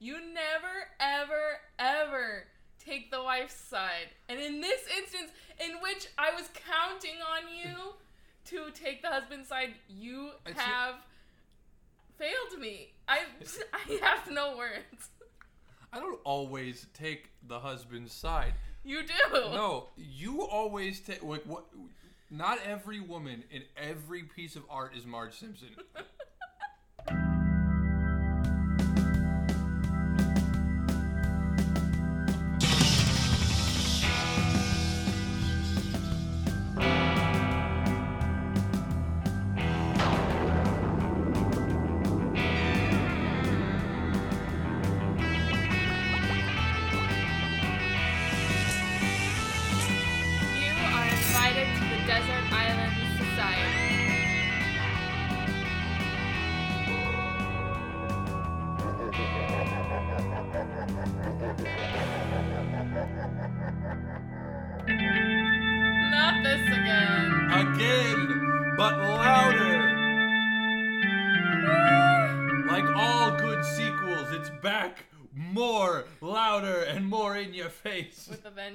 You never, ever, ever take the wife's side. And in this instance, in which I was counting on you to take the husband's side, you I see- have failed me. I I have no words. I don't always take the husband's side. You do. No, you always take like what. Not every woman in every piece of art is Marge Simpson.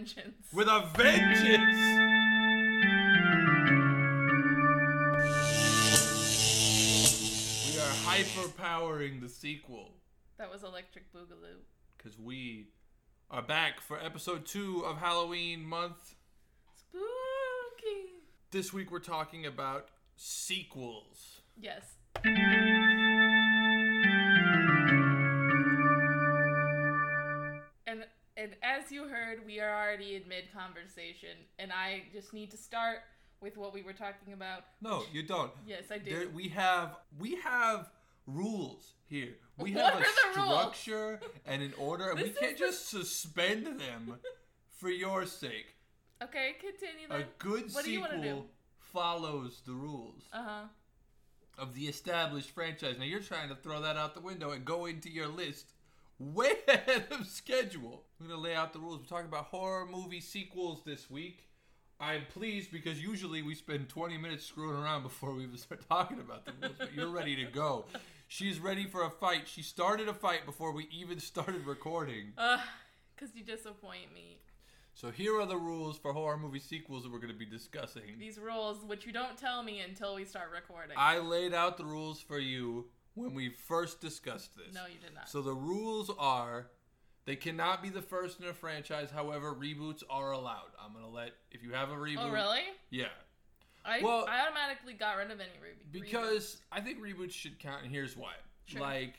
vengeance. with a vengeance. We are hyperpowering the sequel that was Electric Boogaloo. because we are back for episode two of Halloween month. Spooky. This week we're talking about sequels. Yes. You heard, we are already in mid conversation, and I just need to start with what we were talking about. No, you don't. Yes, I do. There, we have we have rules here. We have are a structure and an order, and we can't is the- just suspend them for your sake. Okay, continue A then. good What do you wanna sequel follows the rules Uh huh. of the established franchise. Now you're trying to throw that out the window and go into your list way ahead of schedule. We're gonna lay out the rules. We're talking about horror movie sequels this week. I'm pleased because usually we spend 20 minutes screwing around before we even start talking about the rules, but you're ready to go. She's ready for a fight. She started a fight before we even started recording. Uh, cause you disappoint me. So here are the rules for horror movie sequels that we're going to be discussing. These rules, which you don't tell me until we start recording. I laid out the rules for you when we first discussed this. no, you did not. So the rules are they cannot be the first in a franchise. However, reboots are allowed. I'm gonna let if you have a reboot. oh, really? Yeah, I, Well- I automatically got rid of any Ruby. because I think reboots should count, and here's why. Sure. Like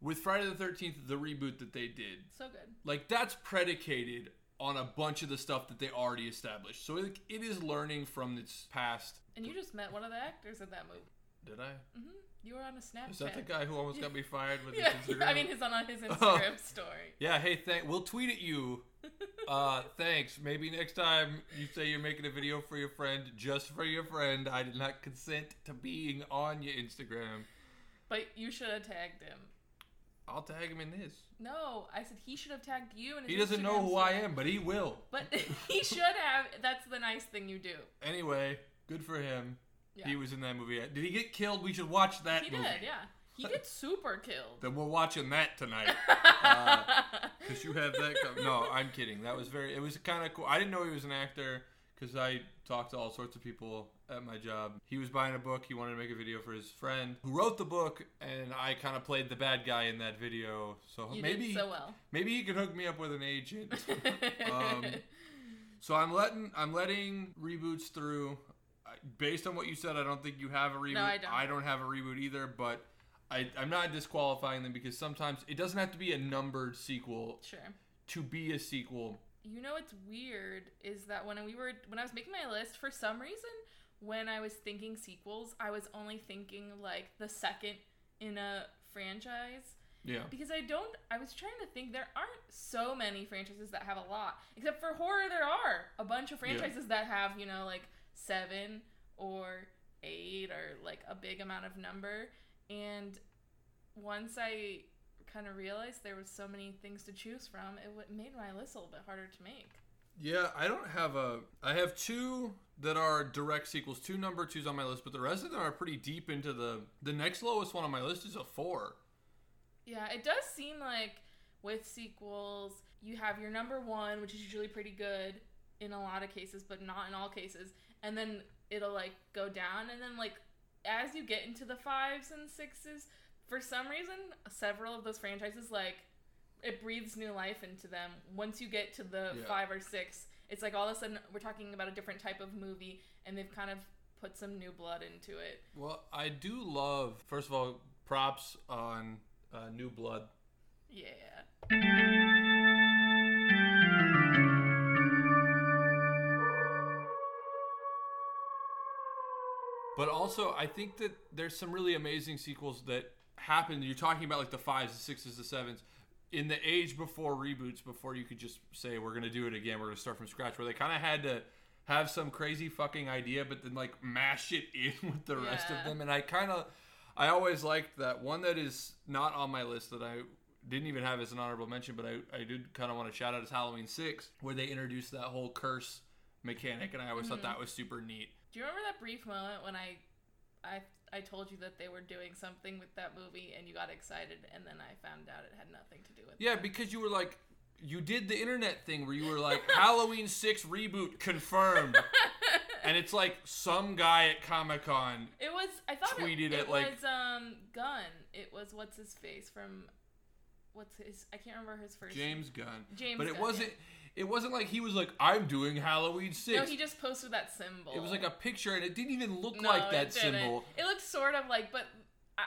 with Friday the Thirteenth, the reboot that they did, So good. like that's predicated on a bunch of the stuff that they already established. So it, it is learning from its past. And you just met one of the actors in that movie. Did I? hmm You were on a Snapchat. Is that the guy who almost got me fired with Yeah, his Instagram? I mean, he's on his Instagram story. Yeah, hey, thank. We'll tweet at you. Uh, thanks. Maybe next time you say you're making a video for your friend, just for your friend. I did not consent to being on your Instagram. But you should have tagged him. I'll tag him in this. No, I said he should have tagged you. He doesn't know Instagram who I am, but he will. But he should have. That's the nice thing you do. Anyway, good for him. Yeah. He was in that movie. Did he get killed? We should watch that He movie. did, yeah. He gets super killed. Then we're watching that tonight. Because you have that. Co- no, I'm kidding. That was very. It was kind of cool. I didn't know he was an actor because I talked to all sorts of people at my job. He was buying a book. He wanted to make a video for his friend who wrote the book, and I kind of played the bad guy in that video. So you maybe so well. maybe he could hook me up with an agent. Um, so I'm letting I'm letting reboots through. Based on what you said, I don't think you have a reboot. No, I don't. I don't have a reboot either, but I, I'm not disqualifying them because sometimes it doesn't have to be a numbered sequel sure. to be a sequel. You know what's weird is that when we were when I was making my list, for some reason, when I was thinking sequels, I was only thinking like the second in a franchise. Yeah. Because I don't I was trying to think there aren't so many franchises that have a lot. Except for horror there are a bunch of Yeah. franchises that have, you know, like 7 or 8 or like a big amount of number and once I kind of realized there was so many things to choose from, it w- made my list a little bit harder to make. Yeah, I don't have a. I have two that are direct sequels, two number twos on my list, but the rest of them are pretty deep into the. The next lowest one on my list is a four. Yeah, it does seem like with sequels, you have your number one, which is usually pretty good in a lot of cases, but not in all cases. And then it'll like go down. And then, like, as you get into the fives and sixes, for some reason, several of those franchises, like, it breathes new life into them. Once you get to the Yeah. five or six, it's like all of a sudden we're talking about a different type of movie, and they've kind of put some new blood into it. Well, I do love. First of all, props on uh, New Blood. Yeah. But also, I think that there's some really amazing sequels that happened. You're talking about like the fives, the sixes, the sevens. In the age before reboots, before you could just say we're gonna do it again, we're gonna start from scratch, where they kind of had to have some crazy fucking idea, but then like mash it in with the rest of them. And I kind of, I always liked that one that is not on my list that I didn't even have as an honorable mention, but I, I did kind of want to shout out is Halloween Six, where they introduced that whole curse mechanic, and I always thought mm-hmm. that was super neat. Do you remember that brief moment when I, I, I told you that they were doing something with that movie and you got excited, and then I found out it had nothing to do with. It? Yeah, that? because you were like, you did the internet thing where you were like, Halloween 6 reboot confirmed. and it's like some guy at Comic Con. it was. I thought tweeted it, it it, like- was um Gunn. It was what's his face from, what's his? I can't remember his first. James Gunn. James But it wasn't. It wasn't like he was like, I'm doing Halloween 6. No, he just posted that symbol. it was like a picture, and it didn't even look No, like it that didn't. symbol. It looked sort of like, but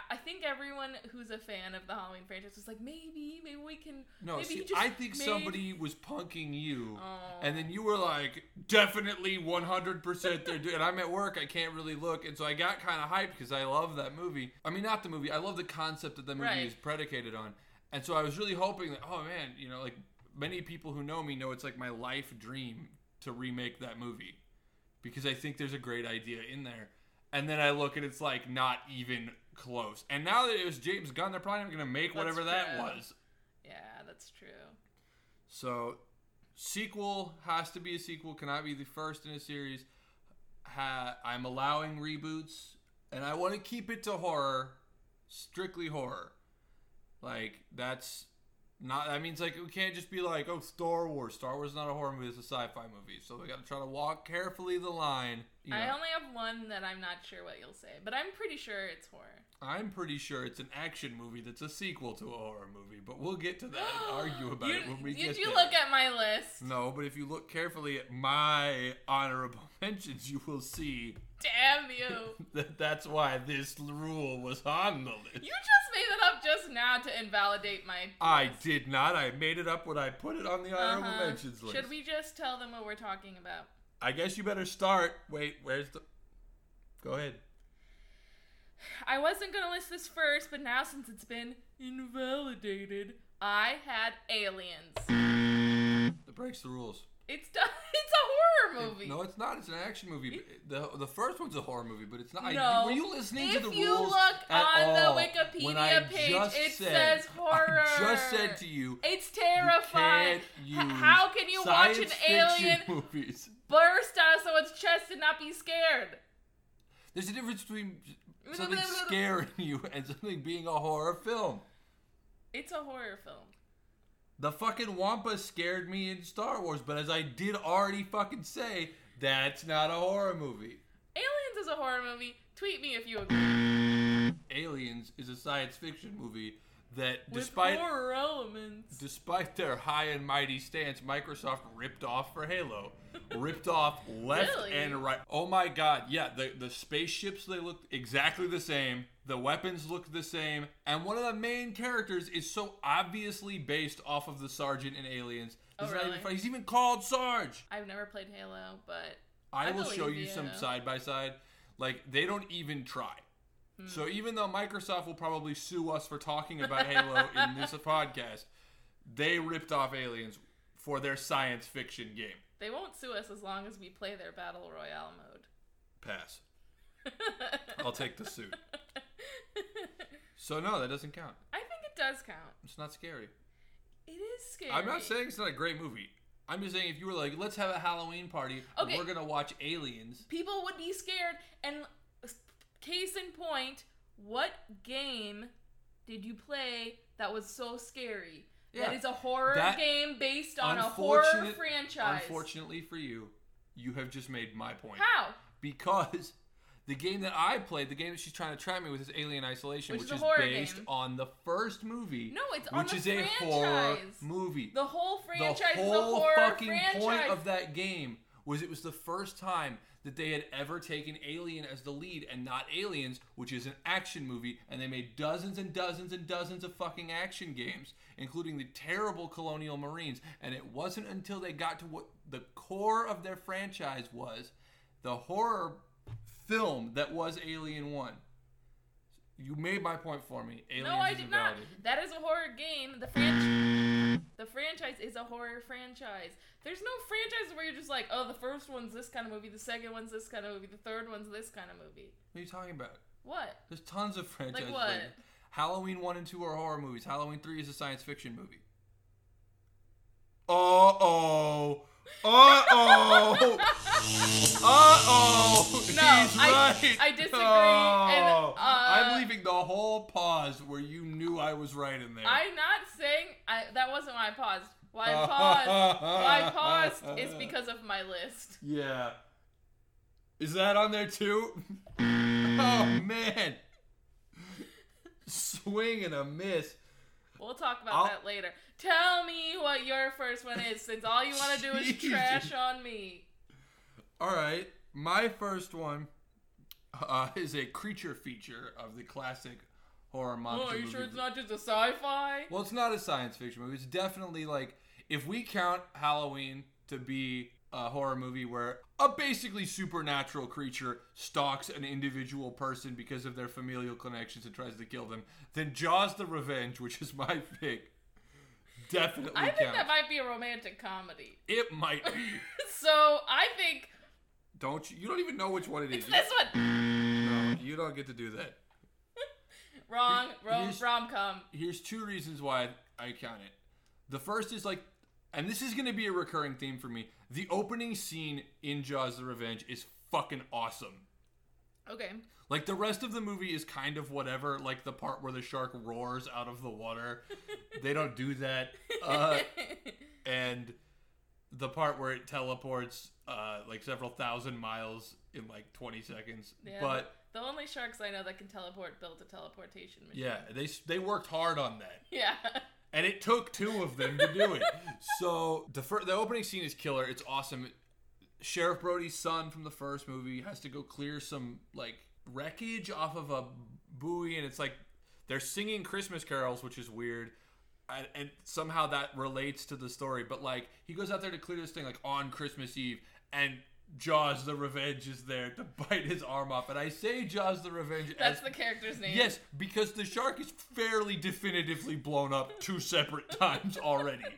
I, think everyone who's a fan of the Halloween franchise was like, maybe, maybe we can. No, maybe see, he just I think made- somebody was punking you. And then you were like, definitely 100% they're doing. And I'm at work, I can't really look. And so I got kind of hyped because I love that movie. I mean, not the movie, I love the concept that the movie Right. is predicated on. And so I was really hoping that, oh man, you know, like many people who know me know it's like my life dream to remake that movie because I think there's a great idea in there. And then I look and it's like not even close. And now that it was James Gunn, they're probably not going to make That's whatever that was. Yeah, that's true. So, sequel has to be a sequel. Cannot be the first in a series. Ha- I'm allowing reboots, and I want to keep it to horror, strictly horror. Like that's not. That means like we can't just be like, oh, Star Wars. Star Wars is not a horror movie; it's a sci-fi movie. So we got to try to walk carefully the line. You know, I only have one that I'm not sure what you'll say, but I'm pretty sure it's horror. I'm pretty sure it's an action movie that's a sequel to a horror movie, but we'll get to that and argue about you, it when we did get you there. look at my list? No, but if you look carefully at my honorable mentions, you will see Damn you! that's why this rule was on the list. You just made it up just now to invalidate my. I list. did not. I made it up when I put it on the honorable Uh-huh. mentions list. Should we just tell them what we're talking about? I guess you better start. Wait, where's the? Go ahead. I wasn't gonna list this first, but now since it's been invalidated, I had aliens. That breaks the rules. It's done. It's a horror movie. No, it's not. It's an action movie. the The first one's a horror movie, but it's not. I- No. were you listening if to the you rules look at on the? Wikipedia page, it said- says horror. I just said to you, It's you terrifying. use how can you watch an alien movies. burst out of someone's chest and not be scared? There's a difference between something scaring you and something being a horror film. It's a horror film. The fucking Wampa scared me in Star Wars, but as I did already fucking say, that's not a horror movie. Aliens is a horror movie. Tweet me if you agree. Aliens is a science fiction movie that, With despite horror elements. despite their high and mighty stance, Microsoft ripped off for Halo. ripped off left Really? and right. Oh my god, yeah, the the spaceships they look exactly the same. The weapons look the same, and one of the main characters is so obviously based off of the sergeant in Aliens. Oh, not even. He's even called Sarge. I've never played Halo, but I, I will show you you. some side by side. Like they don't even try. So even though Microsoft will probably sue us for talking about Halo in this podcast, they ripped off Aliens for their science fiction game. they won't sue us as long as we play their battle royale mode. Pass. I'll take the suit. So no, that doesn't count. I think it does count. It's not scary. It is scary. I'm not saying it's not a great movie. I'm just saying if you were like, let's have a Halloween party, and Okay. we're gonna watch Aliens. people would be scared. And case in point, what game did you play that was so scary. Yeah. That is a horror That- game based on a horror Unfortunate- franchise. Unfortunately for you, you have just made my point. How? Because the game that I played, the game that she's trying to trap me with, is Alien Isolation, Which which, is is, a horror based game. on the first movie. No, it's on which the is a franchise. horror movie. The whole franchise the is a whole horror fucking franchise. point of that game was it was the first time that they had ever taken Alien as the lead and not Aliens, which is an action movie, and they made dozens and dozens and dozens of fucking action games, including the terrible Colonial Marines. And it wasn't until they got to what the core of their franchise was, the horror film that was Alien One. You made my point for me. Aliens no, I did not. That is a horror game. The franchise, the franchise is a horror franchise. There's no franchise where you're just like, oh, the first one's this kind of movie, the second one's this kind of movie, the third one's this kind of movie. What are you talking about? What? There's tons of franchises. Like what? that. Halloween 1 and 2 are horror movies. Halloween 3 is a science fiction movie. Uh oh. Uh oh. Uh oh. No, He's I- right. I disagree, Oh. and, uh, I'm leaving the whole pause where you knew I was right in there. I'm not saying I. That wasn't why I paused. Why I paused? why I paused is because of my list. Yeah. Is that on there too? oh man. Swing and a miss. We'll talk about I'll- that later. Tell me what your first one is, since all you want to do is trash on me. All right, my first one uh, is a creature feature of the classic horror monster. Oh, are you movie. sure it's not just a sci-fi? Well, it's not a science fiction movie. It's definitely like if we count Halloween to be a horror movie where a basically supernatural creature stalks an individual person because of their familial connections and tries to kill them, then Jaws: The Revenge, which is my pick, definitely I think counts. that might be a romantic comedy. it might be. So I think Don't you? You don't even know which one it is. it's this one. No, you don't get to do that. Wrong. Rom Here's- rom com. here's two reasons why I count it. The first is like, and this is going to be a recurring theme for me. The opening scene in Jaws: The Revenge is fucking awesome. Okay. Like the rest of the movie is kind of whatever. Like the part where the shark roars out of the water, they don't do that. Uh, and the part where it teleports uh, like several thousand miles in like 20 seconds. Yeah, but the only sharks I know that can teleport built a teleportation machine. yeah, they they worked hard on that. Yeah. and it took two of them to do it. so the fir- the opening scene is killer. It's awesome. Sheriff Brody's son from the first movie has to go clear some like wreckage off of a buoy, and it's like they're singing Christmas carols, which is weird. And, and somehow that relates to the story, but like he goes out there to clear this thing like on Christmas Eve, and Jaws the Revenge is there to bite his arm off. And I say Jaws the Revenge That's as the character's name. Yes, because the shark is fairly definitively blown up two separate times already.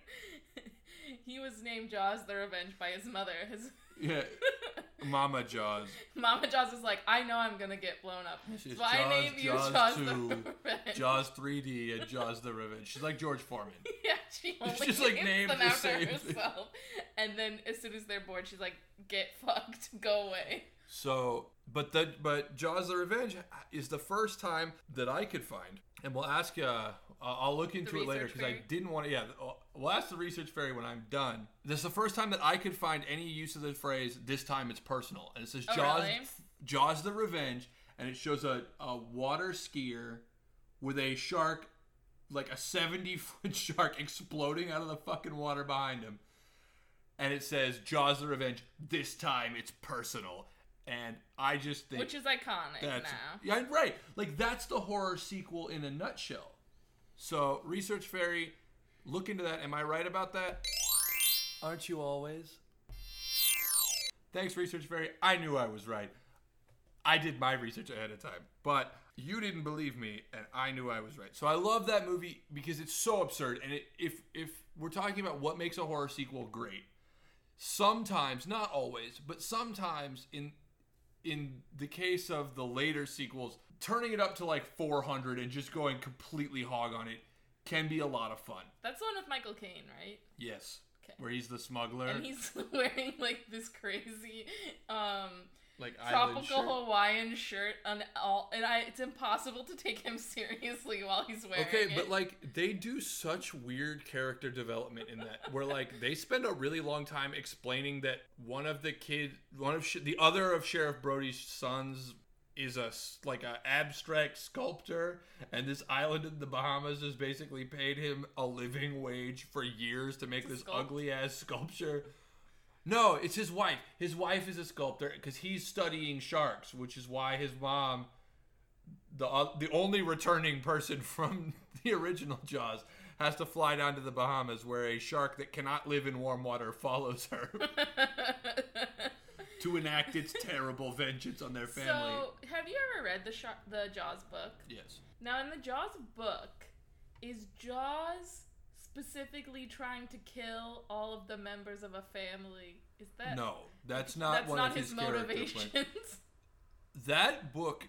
he was named Jaws the Revenge by his mother. His Yeah, Mama Jaws. Mama Jaws is like, I know I'm gonna get blown up. She's So I Jaws, name you Jaws Jaws 2, the Revenge. Jaws 3D, and Jaws the Revenge. She's like George Foreman. Yeah, she only just, like, named them the after same thing. herself. And then as soon as they're bored, she's like, "Get fucked, go away." So, but the but Jaws the Revenge is the first time that I could find, and we'll ask. Uh, I'll look into it later because I didn't want to. Yeah, we'll ask the research fairy when I'm done. This is the first time that I could find any use of the phrase. This time it's personal, and it says Oh, Jaws. really? Jaws the Revenge, and it shows a, a water skier with a shark, like a 70 foot shark exploding out of the fucking water behind him. And it says Jaws the Revenge, this time it's personal. And I just think Which is iconic that's now. yeah, right. Like that's the horror sequel in a nutshell. So, Research Fairy, look into that. Am I right about that? Aren't you always? Thanks, Research Fairy. I knew I was right. I did my research ahead of time, but you didn't believe me, and I knew I was right. So I love that movie because it's so absurd. And it, if if we're talking about what makes a horror sequel great, sometimes, not always, but sometimes in in the case of the later sequels, turning it up to like 400 and just going completely hog on it can be a lot of fun. That's the one with Michael Caine, right? Yes. Okay. Where he's the smuggler. And he's wearing like this crazy um like tropical. Hawaiian shirt on all, and I it's impossible to take him seriously while he's wearing it. Okay, it. but like they do such weird character development in that, where like they spend a really long time explaining that one of the kid, one of the other of Sheriff Brody's sons is a like a abstract sculptor, and this island in the Bahamas has basically paid him a living wage for years to make this ugly ass sculpture. No, it's his wife. His wife is a sculptor because he's studying sharks, which is why his mom the uh, the only returning person from the original Jaws has to fly down to the Bahamas, where a shark that cannot live in warm water follows her to enact its terrible vengeance on their family. so, have you ever read the Sha- the Jaws book? yes. Now, in the Jaws book, is Jaws specifically trying to kill all of the members of a family? Is that No, that's not that's one not of his, his motivations? That book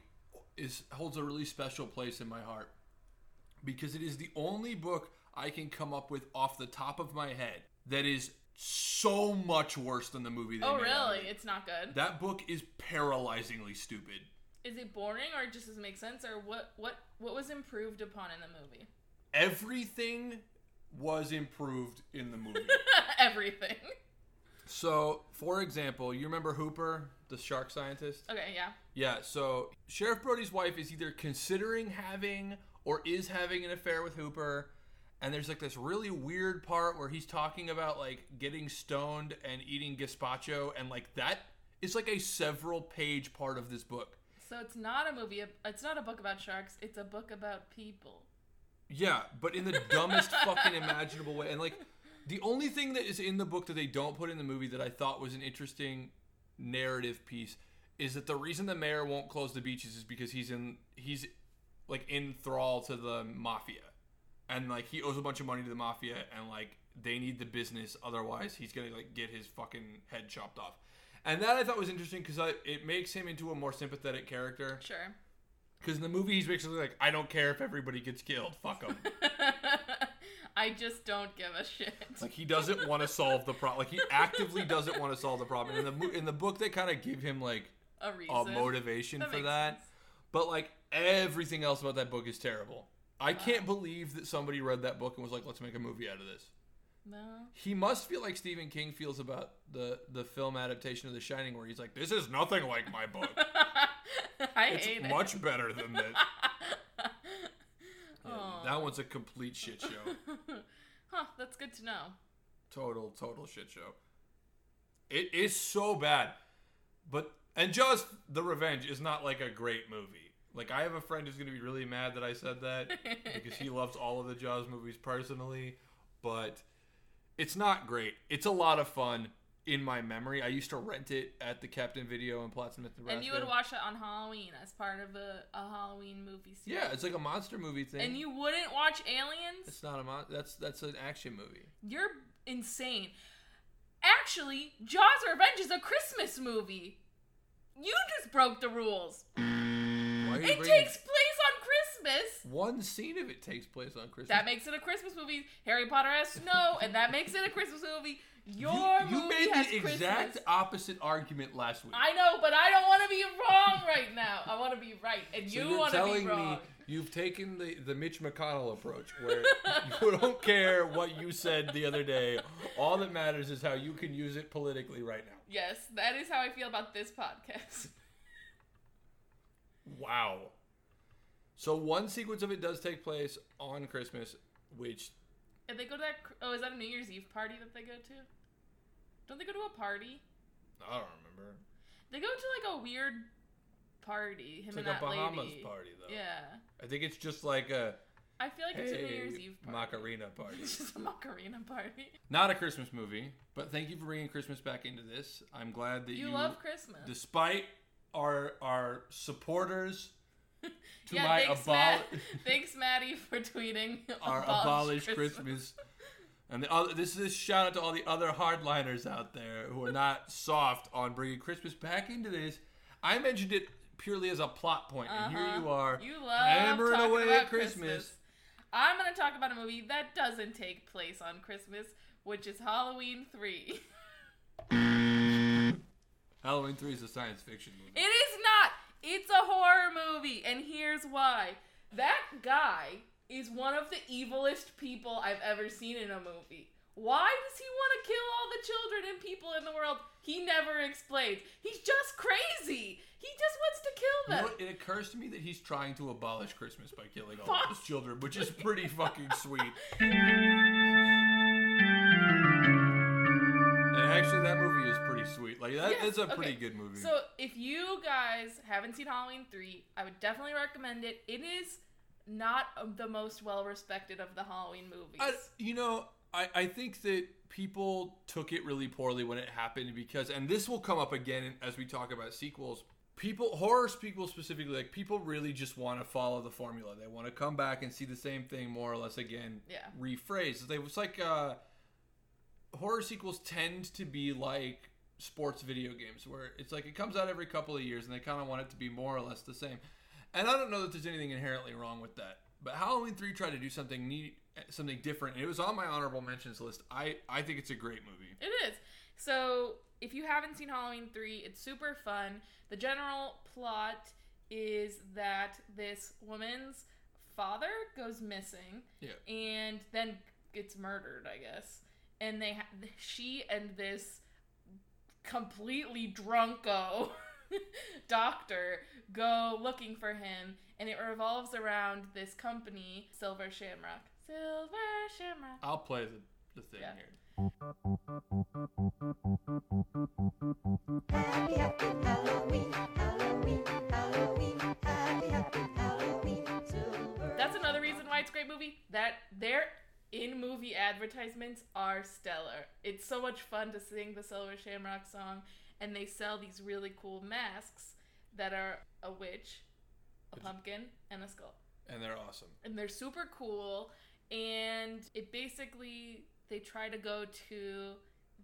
is holds a really special place in my heart because it is the only book I can come up with off the top of my head that is so much worse than the movie. They oh, really? it. It's not good. That book is paralyzingly stupid. Is it boring or just doesn't make sense or what what what was improved upon in the movie? Everything was improved in the movie. Everything. so, for example, you remember Hooper, the shark scientist? Okay, yeah. Yeah, so Sheriff Brody's wife is either considering having or is having an affair with Hooper. And there's like this really weird part where he's talking about like getting stoned and eating gazpacho. And like that is like a several page part of this book. So it's not a movie. It's not a book about sharks. It's a book about people. Yeah, but in the dumbest fucking imaginable way. And like the only thing that is in the book that they don't put in the movie that I thought was an interesting narrative piece is that the reason the mayor won't close the beaches is because he's in he's like in thrall to the mafia. And like he owes a bunch of money to the mafia and like they need the business otherwise he's going to like get his fucking head chopped off. And that I thought was interesting cuz it makes him into a more sympathetic character. Sure. Because in the movie, he's basically like, I don't care if everybody gets killed. Fuck them. I just don't give a shit. like he doesn't want to solve the problem. Like he actively doesn't want to solve the problem. And in the mo- in the book, they kind of give him like a a motivation That for that. sense. But like everything else about that book is terrible. I can't believe that somebody read that book and was like, let's make a movie out of this. No. He must feel like Stephen King feels about the the film adaptation of The Shining, where he's like, this is nothing like my book. I It's hate much it. better than this. Yeah, that one's a complete shit show. huh, that's good to know. total total shit show it is so bad but and jaws the revenge is not like a great movie like i have a friend who's going to be really mad that i said that because he loves all of the jaws movies personally but it's not great it's a lot of fun in my memory i used to rent it at the captain video in plattsmouth nebraska and you would watch it on Halloween as part of a, a Halloween movie series. yeah it's like a monster movie thing And you wouldn't watch Aliens? it's not a mon- that's that's an action movie You're insane. Actually, Jaws Revenge is a Christmas movie. You just broke the rules. Why are you It takes place. One scene of it takes place on christmas That makes it a Christmas movie. Harry Potter has snow, and that makes it a Christmas movie. Your you, you movie made has the exact Christmas. opposite argument last week. I know, but I don't want to be wrong right now. I want to be right, and so you want to be wrong. me you've taken the, the Mitch McConnell approach, where you don't care what you said the other day. All that matters is how you can use it politically right now. Yes, that is how I feel about this podcast. Wow. So one sequence of it does take place on Christmas, which And they go to that. Oh, is that a New Year's Eve party that they go to? Don't they go to a party? I don't remember. They go to like a weird party. Him It's like and a Bahamas lady. party, though. Yeah, I think it's just like a I feel like it's a New Year's Eve party. Macarena party. It's just a Macarena party. Not a Christmas movie, but thank you for bringing Christmas back into this. I'm glad that you, You love Christmas. despite our our supporters to yeah, my thanks, abol- Matt. thanks, Maddie, for tweeting our abolished Christmas. And the other, this is a shout out to all the other hardliners out there who are not soft on bringing Christmas back into this. I mentioned it purely as a plot point, and here Uh-huh. you are You love hammering away about at Christmas. I'm gonna talk about a movie that doesn't take place on Christmas, which is Halloween Three. Halloween three is a science fiction movie. It is. It's a horror movie, and here's why. That guy is one of the evilest people I've ever seen in a movie. Why does he want to kill all the children and people in the world? He never explains. He's just crazy. He just wants to kill You know them. It occurs to me that he's trying to abolish Christmas by killing all his children, which is pretty fucking sweet. Like that, Yes, it's a pretty okay. good movie. So if you guys haven't seen Halloween 3, I would definitely recommend it. It is not the most well respected of the Halloween movies. I, you know, I, I think that people took it really poorly when it happened because, and this will come up again as we talk about sequels. People, horror sequels specifically, like people really just want to follow the formula. They want to come back and see the same thing more or less again, Yeah. rephrased. They was like uh, horror sequels tend to be like sports video games, where it's like it comes out every couple of years, and they kind of want it to be more or less the same. And I don't know that there's anything inherently wrong with that. But Halloween three tried to do something neat, something different. And it was on my honorable mentions list. I I think it's a great movie. It is. So, if you haven't seen Halloween 3, it's super fun. The general plot is that this woman's father goes missing Yeah. and then gets murdered, I guess. And they ha- she and this completely drunko doctor go looking for him and it revolves around this company, Silver Shamrock. Silver Shamrock. I'll play the, the thing Yeah. here. Happy, happy Halloween, Halloween, Halloween, happy, happy Halloween. That's another reason why it's a great movie. That their in movie advertisements are stellar. It's so much fun to sing the Silver Shamrock song, and they sell these really cool masks that are a witch, a It's- pumpkin, and a skull. And they're awesome. And they're super cool, and it basically they try to go to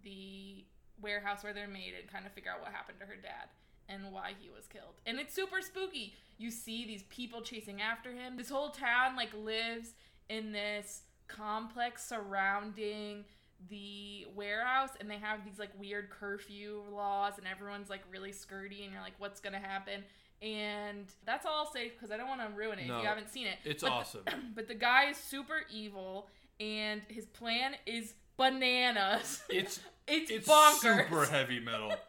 the warehouse where they're made and kind of figure out what happened to her dad and why he was killed. And it's super spooky. You see these people chasing after him. This whole town like lives in this complex surrounding the warehouse and they have these like weird curfew laws and everyone's like really skirty and you're like what's going to happen? And that's all I'll say because I don't want to ruin it if you haven't seen it. It's But the- awesome. but the guy is super evil and his plan is bananas. It's it's, it's bonkers. super heavy metal.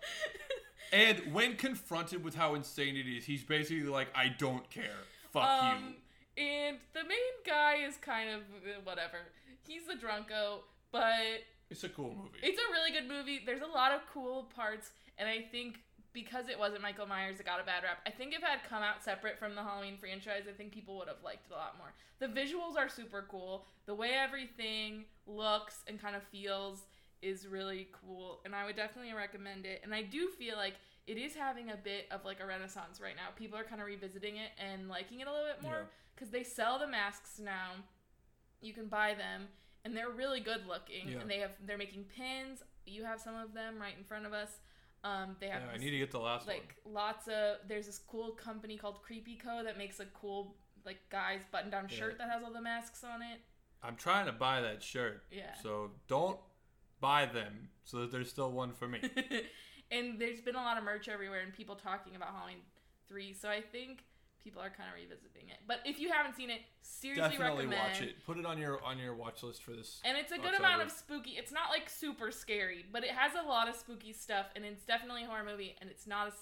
And when confronted with how insane it is, he's basically like, "I don't care. Fuck um, and the main guy is kind of uh, whatever. He's the drunko, but. It's a cool movie. it's a really good movie. There's a lot of cool parts, and I think because it wasn't Michael Myers, it got a bad rap. I think if it had come out separate from the Halloween franchise, I think people would have liked it a lot more. The visuals are super cool. The way everything looks and kind of feels is really cool, and I would definitely recommend it. And I do feel like it is having a bit of like a renaissance right now. People are kind of revisiting it and liking it a little bit more Yeah. because they sell the masks now. You can buy them, and they're really good looking. Yeah. And they have they're making pins. You have some of them right in front of us. Um, they have yeah, I need to get the last one. like lots of. There's this cool company called Creepy Co that makes a cool like guy's button down Yeah. shirt that has all the masks on it. I'm trying to buy that shirt. Yeah. So don't buy them so that there's still one for me. and there's been a lot of merch everywhere and people talking about Halloween three. So I think people are kind of revisiting it. But if you haven't seen it, seriously Definitely recommend. watch it. Put it on your on your watch list for this. And it's a good October. amount of spooky. It's not like super scary, but it has a lot of spooky stuff, and it's definitely a horror movie. And it's not a,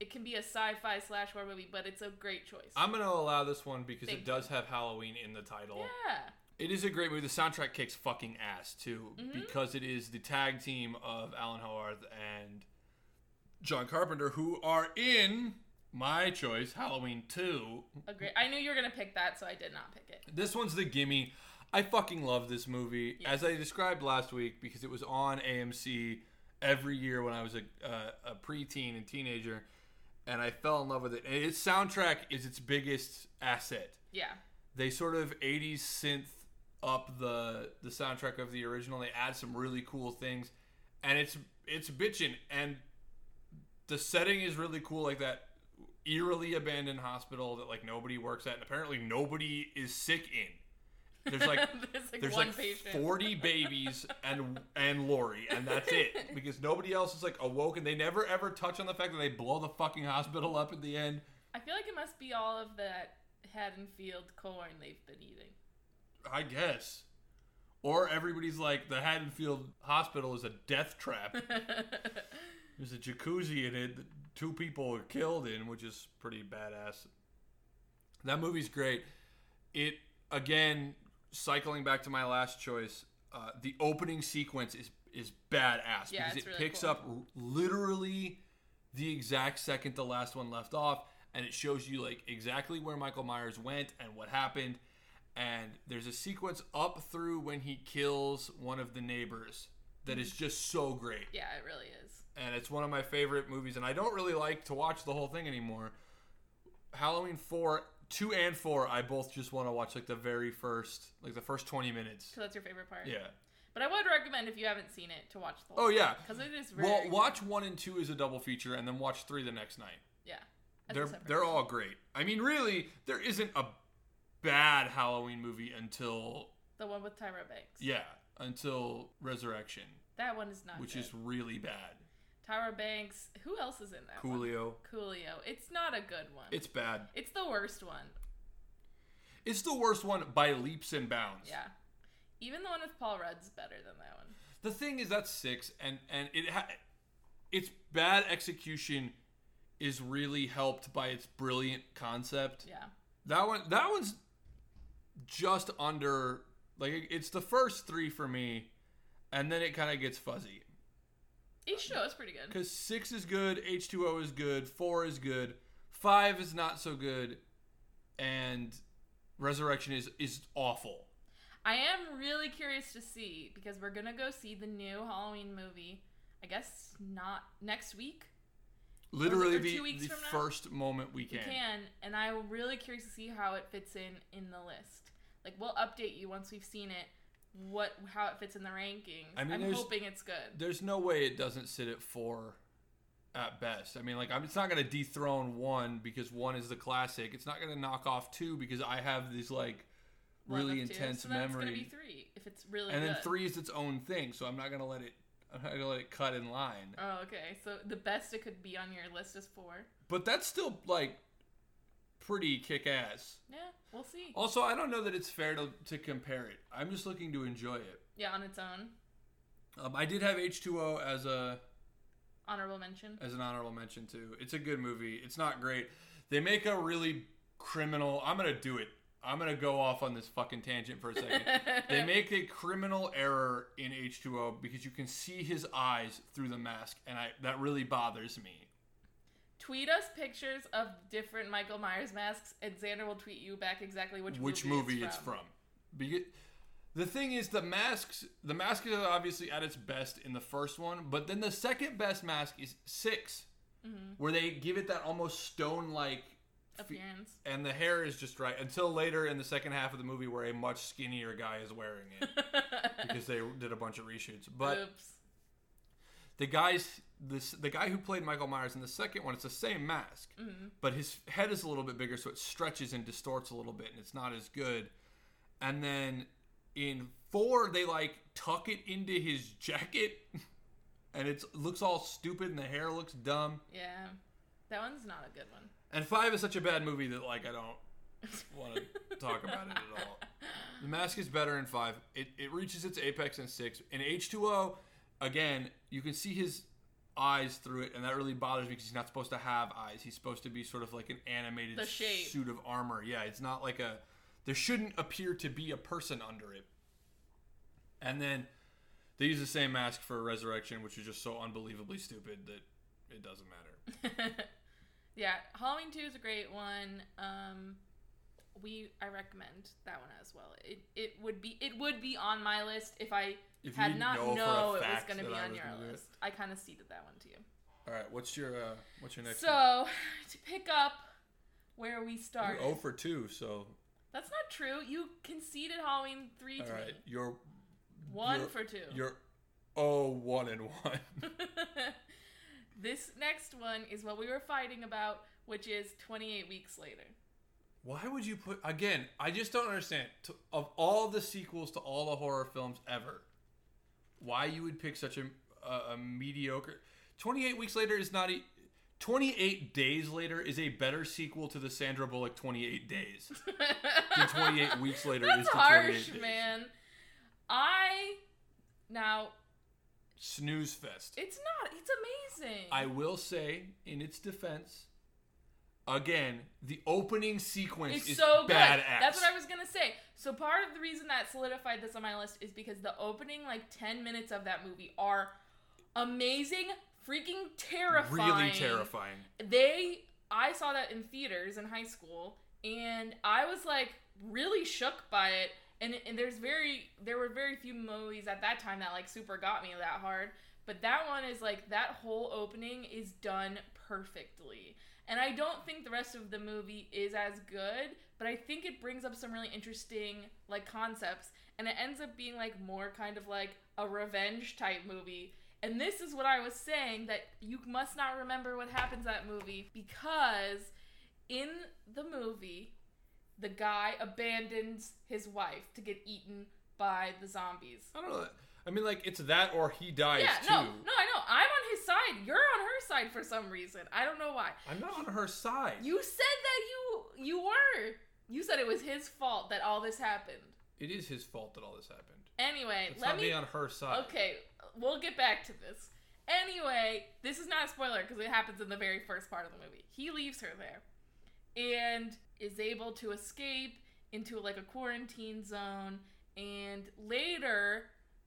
It can be a sci-fi slash horror movie, but it's a great choice. I'm gonna allow this one because Thank it does have Halloween in the title. yeah. It is a great movie. The soundtrack kicks fucking ass too, Mhm. because it is the tag team of Alan Howarth and John Carpenter, who are in my choice, Halloween Two. A great. I knew you were gonna pick that, so I did not pick it. This one's the gimme. I fucking love this movie, Yeah. as I described last week, because it was on AMC every year when I was a, uh, a preteen and teenager, and I fell in love with it. And its soundtrack is its biggest asset. Yeah. they sort of 80s synth up the the soundtrack of the original they add some really cool things and it's it's bitchin' and the setting is really cool like that eerily abandoned hospital that like nobody works at and apparently nobody is sick in There's like there's like there's one like patient. 40 babies and and Laurie, and that's it. Because nobody else is like awoken. They never ever touch on the fact that they blow the fucking hospital up at the end. I feel like it must be all of that Haddonfield corn they've been eating. I guess. Or everybody's like the Haddonfield Hospital is a death trap. There's a jacuzzi in it that two people are killed in, which is pretty badass. That movie's great. It again, cycling back to my last choice, uh, the opening sequence is is badass Yeah, because it really picks cool. up r- literally the exact second the last one left off, and it shows you like exactly where Michael Myers went and what happened. And there's a sequence up through when he kills one of the neighbors that is just so great yeah, it really is. And it's one of my favorite movies. And I don't really like to watch the whole thing anymore. Halloween four, two and four, I both just want to watch like the very first, like the first twenty minutes. So that's your favorite part. Yeah. But I would recommend if you haven't seen it to watch the. Oh yeah. Because it is very. Well, good. watch one and two as a double feature, and then watch three the next night. Yeah. They're they're all great. I mean, really, there isn't a bad Halloween movie until The one with Tyra Banks. yeah, until Resurrection, That one is not. which good. is really bad. Tyra Banks. Who else is in that? one? Coolio, Coolio. It's not a good one. it's bad. It's the worst one. It's the worst one by leaps and bounds. Yeah. Even the one with Paul Rudd's better than that one. The thing is that's six, and and it ha- its bad execution is really helped by its brilliant concept. Yeah. That one, that one's just under like it's the first three for me, and then it kind of gets fuzzy Each show is pretty good. because six is good, H two O is good, four is good, five is not so good, and Resurrection is is awful. I am really curious to see because we're gonna go see the new Halloween movie. I guess not next week. Literally the, the first moment we can. We can, and I'm really curious to see how it fits in in the list. Like we'll update you once we've seen it, what how it fits in the rankings. I mean, I'm hoping it's good. there's no way it doesn't sit at four at best. I mean, like, I'm, it's not going to dethrone one because one is the classic. It's not going to knock off two because I have these, like, really intense so then It's gonna be memory. three if it's really And then three is its own thing, so I'm not going to let it. I'm not gonna let it cut in line. Oh, okay. So the best it could be on your list is four. But that's still like pretty kick ass. Yeah, we'll see. Also, I don't know that it's fair to, to compare it. I'm just looking to enjoy it. Yeah, on its own. Um, I did have H2O as a Honorable mention. as an honorable mention too. It's a good movie. It's not great. They make a really criminal. I'm gonna do it. I'm gonna go off on this fucking tangent for a second. they make a criminal error in H2O because you can see his eyes through the mask, and I that really bothers me. Tweet us pictures of different Michael Myers masks, and Xander will tweet you back exactly which Which movie, movie it's from? Because the thing is, the masks. The mask is obviously at its best in the first one, but then the second best mask is 6 mm-hmm. where they give it that almost stone-like Appearance. and the hair is just right until later in the second half of the movie where a much skinnier guy is wearing it because they did a bunch of reshoots but Oops. the guys this the guy who played michael myers in the second one it's the same mask mm-hmm. but his head is a little bit bigger so it stretches and distorts a little bit and it's not as good and then in four they like tuck it into his jacket and it looks all stupid and the hair looks dumb Yeah. That one's not a good one. and five is such a bad movie that like I don't want to talk about it at all. The mask is better in five. It it reaches its apex in six. In H two O, again, you can see his eyes through it, and that really bothers me because he's not supposed to have eyes. He's supposed to be sort of like an animated suit of armor. Yeah, it's not like a. There shouldn't appear to be a person under it. And then they use the same mask for Resurrection, which is just so unbelievably stupid that it doesn't matter. yeah, Halloween 2 is a great one. Um we I recommend that one as well. It it would be it would be on my list if I If had not know know, it was going to be on your it. list. I kind of ceded that one to you. All right, what's your uh, what's your next? one? So, to pick up where we. You're 0 for 2, so That's not true. You conceded Halloween 3 all to right, me. you're 1 you're- for 2. you're oh one and 1. this next one is what we were fighting about, which is 28 weeks later. Why would you put again? I just don't understand. To, of all the sequels to all the horror films ever, why you would pick such a a, a mediocre? Twenty eight weeks later is not. E- 28 days later is a better sequel to the Sandra Bullock 28 days than 28 weeks later That's is to 28 harsh, days. man. I now Snooze fest. it's not. It's amazing. I will say, in its defense, again, the opening sequence It's is so good. badass. That's what I was gonna say. So part of the reason that solidified this on my list is because the opening like ten minutes of that movie are amazing, freaking terrifying. Really terrifying. They, I saw that in theaters in high school, and I was like really shook by it. And, and there's very there were very few movies at that time that like super got me that hard. But that one is like that whole opening is done perfectly. And I don't think the rest of the movie is as good, but I think it brings up some really interesting like concepts and it ends up being like more kind of like a revenge type movie. And this is what I was saying that you must not remember what happens that movie because in the movie the guy abandons his wife to get eaten by the zombies. I don't know. I mean, like it's that or he dies yeah, too. no, no, I know. I'm on his side. You're on her side for some reason. I don't know why. I'm not on her side. You said that you you were. You said it was his fault that all this happened. It is his fault that all this happened. Anyway, It's let me on her side. Okay, we'll get back to this. Anyway, this is not a spoiler because it happens in the very first part of the movie. He leaves her there and is able to escape into like a quarantine zone. And later,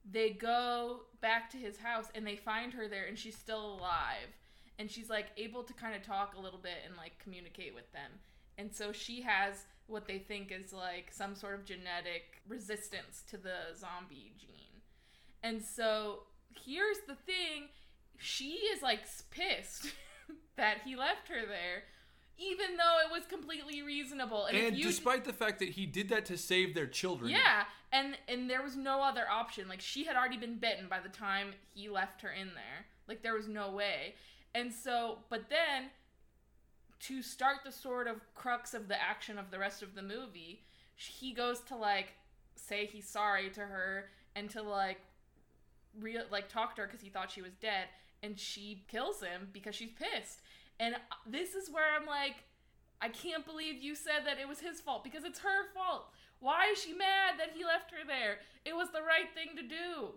they go back to his house and they find her there and she's still alive. And she's like able to kind of talk a little bit and like communicate with them. And so she has what they think is like some sort of genetic resistance to the zombie gene. And so here's the thing she is like pissed that he left her there, even though it was completely reasonable. And, And despite the fact that he did that to save their children. yeah, and and there was no other option. Like she had already been bitten by the time he left her in there. Like there was no way. And so, but then to start the sort of crux of the action of the rest of the movie, he goes to like say he's sorry to her and to like real like talk to her because he thought she was dead and she kills him because she's pissed and this is where i'm like i can't believe you said that it was his fault because it's her fault why is she mad that he left her there it was the right thing to do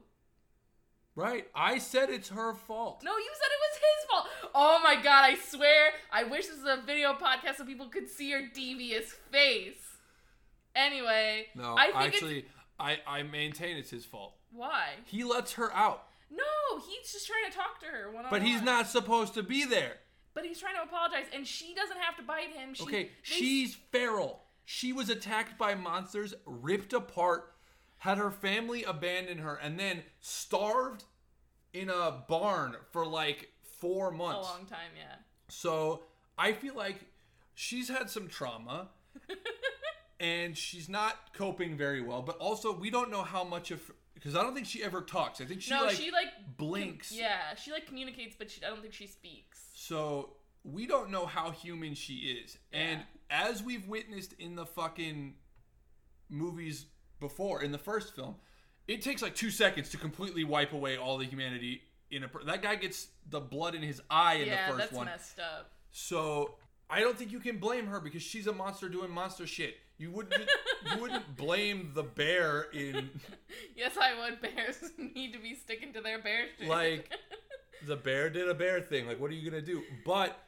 Right. I said it's her fault. no you said it was his fault oh my god i swear i wish this was a video podcast so people could see your devious face anyway No, I think actually, I, I maintain it's his fault. why He lets her out, no he's just trying to talk to her one-on-one. but he's not supposed to be there. But he's trying to apologize, and she doesn't have to bite him. She, Okay, they- she's feral. She was attacked by monsters, ripped apart, had her family abandon her, and then starved in a barn for like four months. A long time, yeah. So I feel like she's had some trauma and she's not coping very well. But also, we don't know how much of because I don't think she ever talks. I think she no, like she like blinks. Yeah, she like communicates, but she, I don't think she speaks. So we don't know how human she is. And as we've witnessed in the fucking movies before, in the first film, it takes like two seconds to completely wipe away all the humanity in a. Per- that guy gets the blood in his eye in yeah, the first that's one. messed up. So I don't think you can blame her because she's a monster doing monster shit. You wouldn't. you wouldn't blame the bear in yes, I would. Bears need to be sticking to their bear shit. like the bear did a bear thing. Like, what are you gonna do? But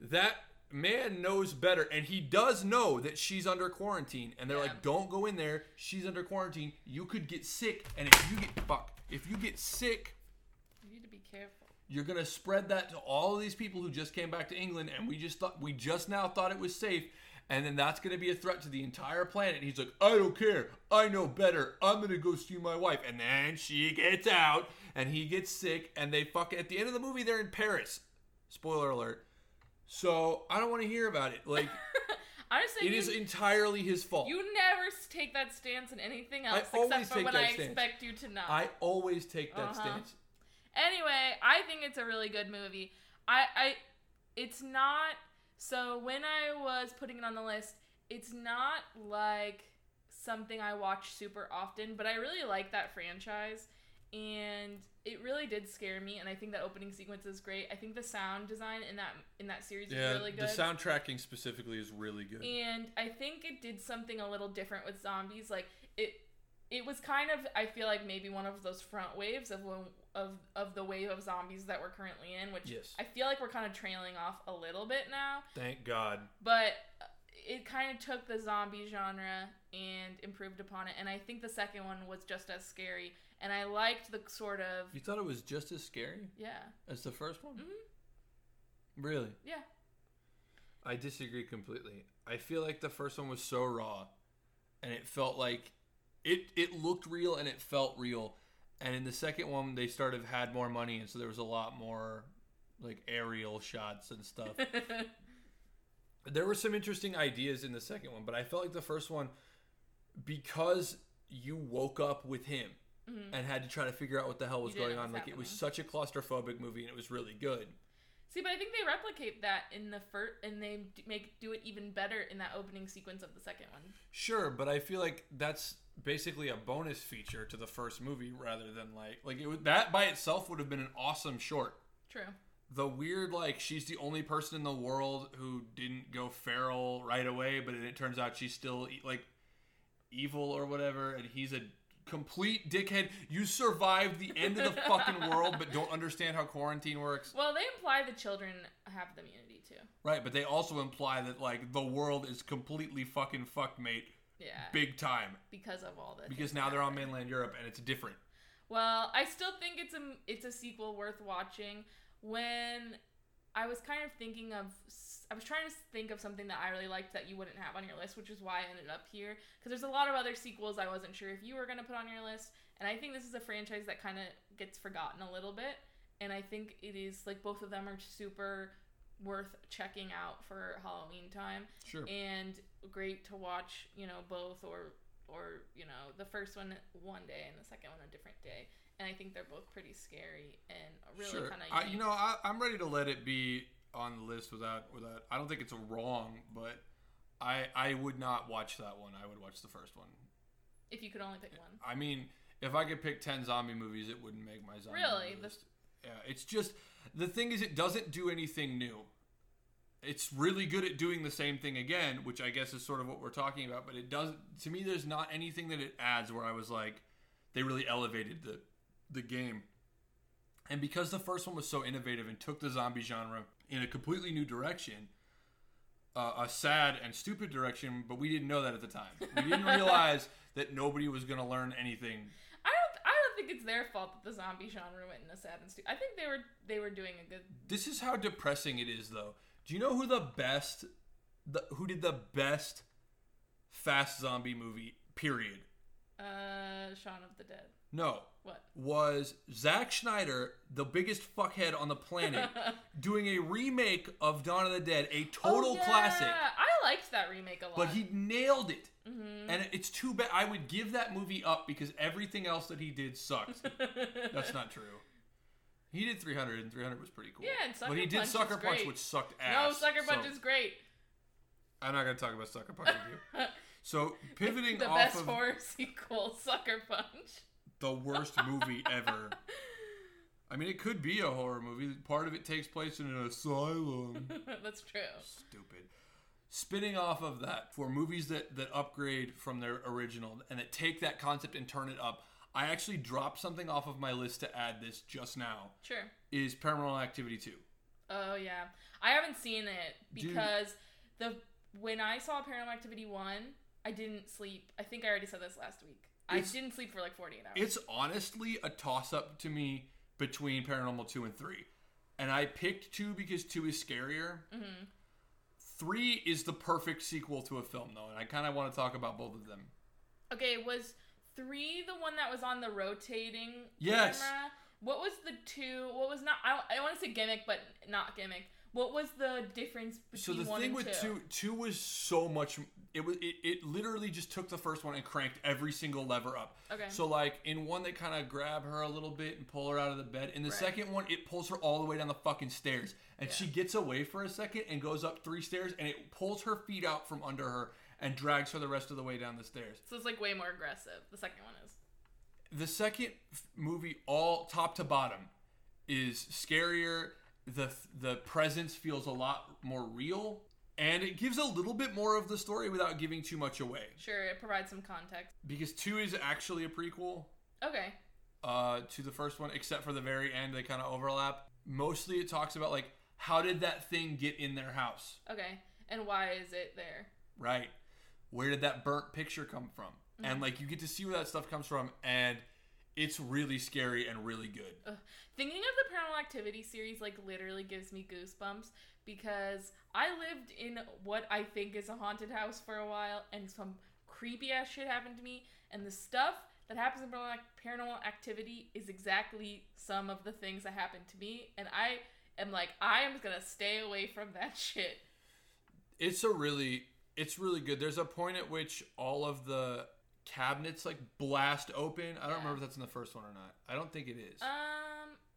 that man knows better, and he does know that she's under quarantine. And they're Yeah. like, "Don't go in there. She's under quarantine. You could get sick, and if you get fuck, if you get sick." you need to be careful. You're gonna spread that to all of these people who just came back to England, and we just thought we just now thought it was safe, and then that's gonna be a threat to the entire planet. And he's like, I don't care, I know better. I'm gonna go see my wife, and then she gets out, and he gets sick, and they fuck. At the end of the movie, they're in Paris. Spoiler alert. So I don't want to hear about it. Like I just it think is entirely his fault. you never take that stance in anything else always except for take when that I stance. expect you to not. I always take that Uh-huh. stance. Anyway, I think it's a really good movie. I, I, it's not. So when I was putting it on the list, it's not like something I watch super often, but I really like that franchise and it really did scare me and I think that opening sequence is great. I think the sound design in that in that series Yeah, is really good. the soundtracking specifically is really good. and I think it did something a little different with zombies. Like it it was kind of I feel like maybe one of those front waves of when, of of the wave of zombies that we're currently in, which Yes. I feel like we're kind of trailing off a little bit now Thank God. but uh, it kind of took the zombie genre and improved upon it and i think the second one was just as scary and i liked the sort of You thought it was just as scary yeah as the first one? Mhm. Really? yeah I disagree completely. I feel like the first one was so raw, and it felt like it it looked real and it felt real. And in the second one, they started had more money, and so there was a lot more like aerial shots and stuff. there were some interesting ideas in the second one, but I felt like the first one because you woke up with him Mhm. and had to try to figure out what the hell was going on. Like it was such a claustrophobic movie, and it was really good. see but i think they replicate that in the first and they make do it even better in that opening sequence of the second one Sure, but I feel like that's basically a bonus feature to the first movie rather than like like it would, that by itself would have been an awesome short. true The weird like she's the only person in the world who didn't go feral right away, but it turns out she's still like evil or whatever, and he's a complete dickhead. You survived the end of the fucking world, but don't understand how quarantine works. well they imply the children have the immunity too Right, but they also imply that like the world is completely fucking fucked, mate, yeah big time. because of all the Because now they're on mainland Europe and it's different. Well, I still think it's a it's a sequel worth watching. When I was kind of thinking of, I was trying to think of something that I really liked that you wouldn't have on your list, which is why I ended up here. Because there's a lot of other sequels I wasn't sure if you were gonna put on your list, and I think this is a franchise that kind of gets forgotten a little bit. And I think it is like both of them are super worth checking out for Halloween time Sure. and great to watch you know both or or you know the first one one day and the second one a different day and i think they're both pretty scary and really sure. kind of you know, I, I'm ready to let it be on the list without without. I don't think it's wrong, but I I would not watch that one. I would watch the first one. if you could only pick one I mean, if I could pick ten zombie movies, it wouldn't make my zombie Really? movie The- list. Yeah, it's just the thing is, it doesn't do anything new. It's really good at doing the same thing again, which I guess is sort of what we're talking about. But it doesn't. To me, there's not anything that it adds where I was like, they really elevated the the game. And because the first one was so innovative and took the zombie genre in a completely new direction, uh, a sad and stupid direction, but we didn't know that at the time. We didn't realize that nobody was going to learn anything. i don't i don't think it's their fault that the zombie genre went in a sad and stupid. i think they were they were doing a good This is how depressing it is, though. Do you know who the best, the, who did the best fast zombie movie? Period. uh shaun of the dead No, what was Zack Snyder, the biggest fuckhead on the planet, doing a remake of Dawn of the Dead, a total Oh, yeah. classic. i liked that remake a lot But he nailed it. Mhm. And it's too bad. I would give that movie up because everything else that he did sucked. That's not true. He did 300, and 300 was pretty cool. Yeah, and Sucker But he did Punch Sucker Punch, great. which sucked ass. no sucker punch so- is great I'm not going to talk about Sucker Punch with you. So pivoting the off best of horror sequel sucker punch the worst movie ever. I mean, it could be a horror movie. Part of it takes place in an asylum. That's true. Stupid. Spinning off of that for movies that that upgrade from their original and that take that concept and turn it up. I actually dropped something off of my list to add this just now. Sure. Is Paranormal Activity 2. Oh yeah, I haven't seen it Dude. because the when I saw Paranormal Activity one, I didn't sleep. I think I already said this last week. I didn't sleep for like forty eight hours. It's honestly a toss up to me between Paranormal 2 and 3. And I picked 2 because 2 is scarier. Mhm. 3 is the perfect sequel to a film, though, and I kind of want to talk about both of them. okay. Was three the one that was on the rotating Yes. camera? What was the two? What was not? I, I want to say gimmick, but not gimmick. What was the difference between So the one thing and with two? two, two was so much. It was it, it literally just took the first one and cranked every single lever up. Okay. So like in one they kind of grab her a little bit and pull her out of the bed. In the Right. second one it pulls her all the way down the fucking stairs and Yeah. she gets away for a second and goes up three stairs and it pulls her feet out from under her and drags her the rest of the way down the stairs. So it's like way more aggressive. The second one is. The second movie, all top to bottom, is scarier. The The presence feels a lot more real, and it gives a little bit more of the story without giving too much away. Sure, it provides some context. Because two is actually a prequel Okay. uh, to the first one, except for the very end, they kind of overlap. Mostly, it talks about like how did that thing get in their house, Okay. And why is it there? right? Where did that burnt picture come from? And like you get to see where that stuff comes from, and it's really scary and really good. Ugh. Thinking of the Paranormal Activity series like literally gives me goosebumps because I lived in what I think is a haunted house for a while and some creepy ass shit happened to me and the stuff that happens in Paranormal Paranormal Activity is exactly some of the things that happened to me and I am like I am going to stay away from that shit. It's a really, it's really good. There's a point at which all of the cabinets like blast open. I don't Yeah. remember if that's in the first one or not. I don't think it is. Um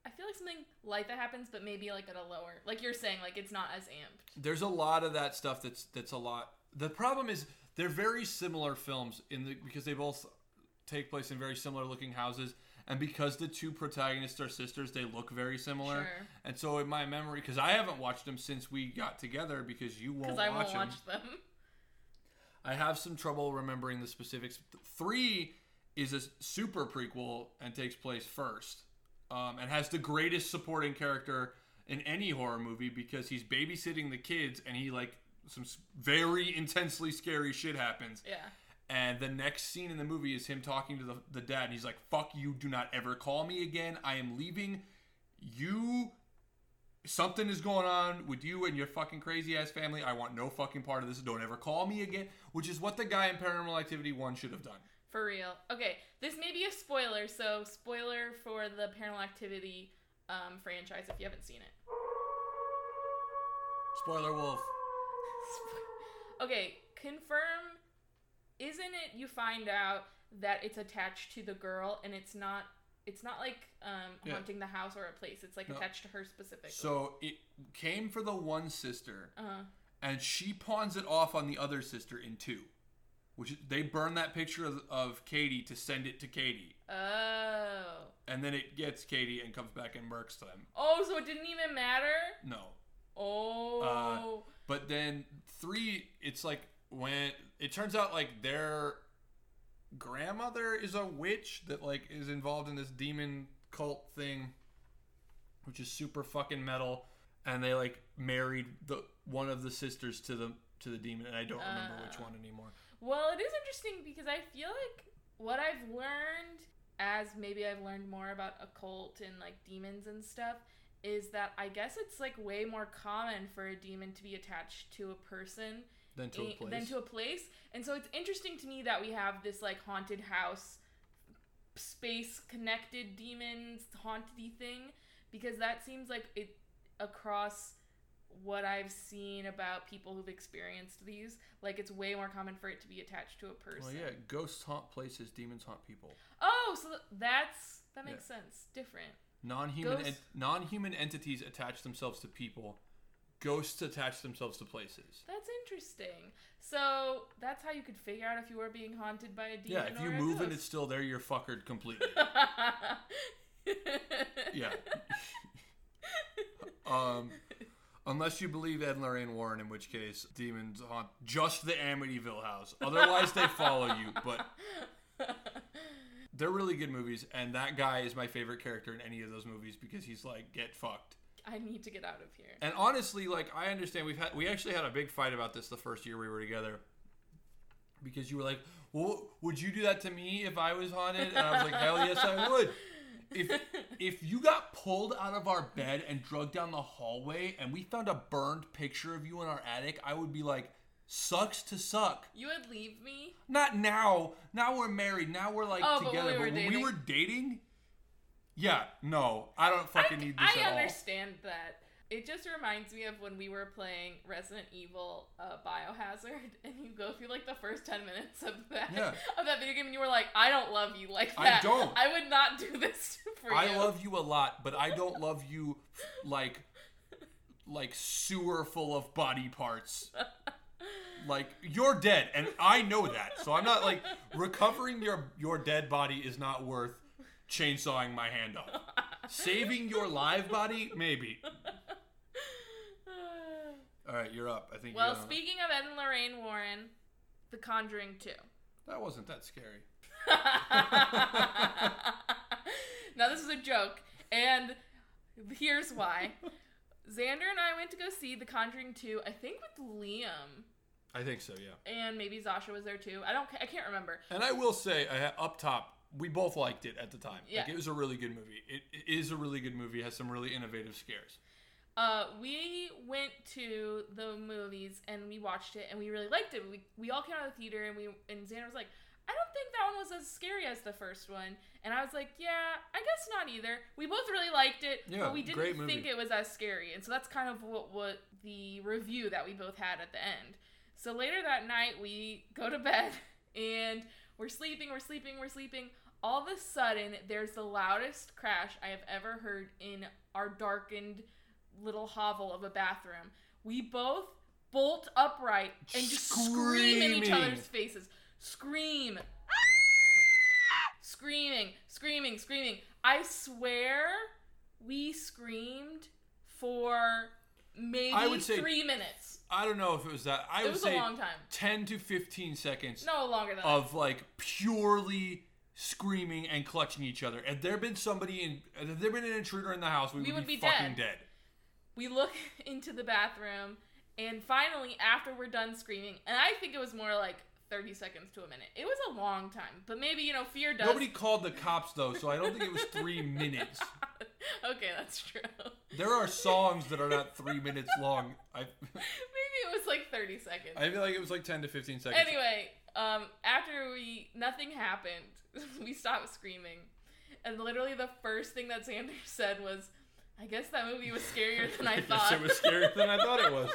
I feel like something like that happens but maybe like at a lower. Like you're saying like it's not as amped. there's a lot of that stuff that's that's a lot the problem is they're very similar films in the because they both take place in very similar looking houses and because the two protagonists are sisters they look very similar Sure. and so in my memory because i haven't watched them since we got together because you won't I watch won't them watch them. i have some trouble remembering the specifics. Three is a super prequel and takes place first um, and has the greatest supporting character in any horror movie because he's babysitting the kids and he like some very intensely scary shit happens. Yeah. and the next scene in the movie is him talking to the, the dad and he's like fuck you do not ever call me again. I am leaving. You something is going on with you and your fucking crazy ass family i want no fucking part of this don't ever call me again which is what the guy in paranormal activity 1 should have done For real. Okay, this may be a spoiler, so spoiler for the Paranormal Activity um, franchise if you haven't seen it. spoiler wolf Okay, confirm. Isn't it you find out that it's attached to the girl and it's not? It's not like um, Yeah. haunting the house or a place. It's like No. attached to her specifically. so it came for the one sister Uh, and she pawns it off on the other sister in two which they burn that picture of, of katie to send it to katie oh. and then it gets katie and comes back and murks them Oh, so it didn't even matter. no Oh. But then three, it's like when it turns out like their grandmother is a witch that like is involved in this demon cult thing, which is super fucking metal, and they like married the one of the sisters to the to the demon, and I don't remember which Uh. one anymore. Well, it is interesting because I feel like what I've learned as maybe I've learned more about occult and like demons and stuff is that I guess it's like way more common for a demon to be attached to a person Then to a place. than to a place. And so it's interesting to me that we have this like haunted house space connected demons haunted thing because that seems like it across what I've seen about people who've experienced these, like it's way more common for it to be attached to a person. well, yeah, ghosts haunt places, demons haunt people. Oh, so that's that makes sense. Different. Non-human en- non-human entities attach themselves to people. Ghosts attach themselves to places. That's interesting. So that's how you could figure out if you were being haunted by a demon. Yeah, if you move and it's still there, you're fuckered completely. yeah. um, unless you believe Ed and Lorraine Warren, in which case demons haunt just the Amityville house. Otherwise, they follow you. But they're really good movies, and that guy is my favorite character in any of those movies because he's like, get fucked. I need to get out of here. And honestly, like I understand we've had we actually had a big fight about this the first year we were together. Because you were like, Well, would you do that to me if I was haunted? And I was like, Hell yes I would. If if you got pulled out of our bed and drugged down the hallway and we found a burned picture of you in our attic, I would be like, sucks to suck. You would leave me? Not now. Now we're married. Now we're like Oh, but together. we were when we were dating, yeah, no, I don't fucking I, need this I at all. understand that. It just reminds me of when we were playing Resident Evil uh, Biohazard, and you go through like the first ten minutes of that Yeah. of that video game, and you were like, "I don't love you like that. I don't. I would not do this for you." I love you a lot, but I don't love you like like sewer full of body parts. Like you're dead, and I know that. So I'm not like recovering your your dead body is not worth chainsawing my hand off. Saving your live body, maybe. All right, you're up. I think. well, speaking of Ed and Lorraine Warren, The Conjuring 2. that wasn't that scary. now this is a joke, and here's why. Xander and I went to go see The Conjuring 2, I think with Liam, I think so, yeah. and maybe Zasha was there too. I don't, I can't remember. And I will say, I ha- up top, we both liked it at the time. Yeah. Like, it was a really good movie. It, it is a really good movie. It has some really innovative scares. Uh, we went to the movies and we watched it and we really liked it. We, we all came out of the theater and we and Xander was like, I don't think that one was as scary as the first one. And I was like, yeah, I guess not either. We both really liked it, Yeah, but we didn't think it was as scary. And so that's kind of what, what the review that we both had at the end. So later that night, we go to bed and we're sleeping, we're sleeping, we're sleeping. All of a sudden, there's the loudest crash I have ever heard in our darkened little hovel of a bathroom. We both bolt upright and just scream in each other's faces. Scream. Screaming, screaming, screaming. I swear we screamed for maybe I would say- three minutes. I don't know if it was that. I It would was a say long time. 10 to 15 seconds No longer than that. of like purely screaming and clutching each other. Had there been somebody in, had there been an intruder in the house, we, We would, would be, be fucking dead. dead. we look into the bathroom and finally after we're done screaming and i think it was more like 30 seconds to a minute it was a long time but maybe you know fear does Nobody called the cops though, so I don't think it was three minutes. okay that's true There are songs that are not three minutes long. I, maybe it was like 30 seconds I feel like it was like 10 to 15 seconds. anyway um after we nothing happened we stopped screaming and literally the first thing that xander said was i guess that movie was scarier than i Yes, thought it was scarier than I thought it was.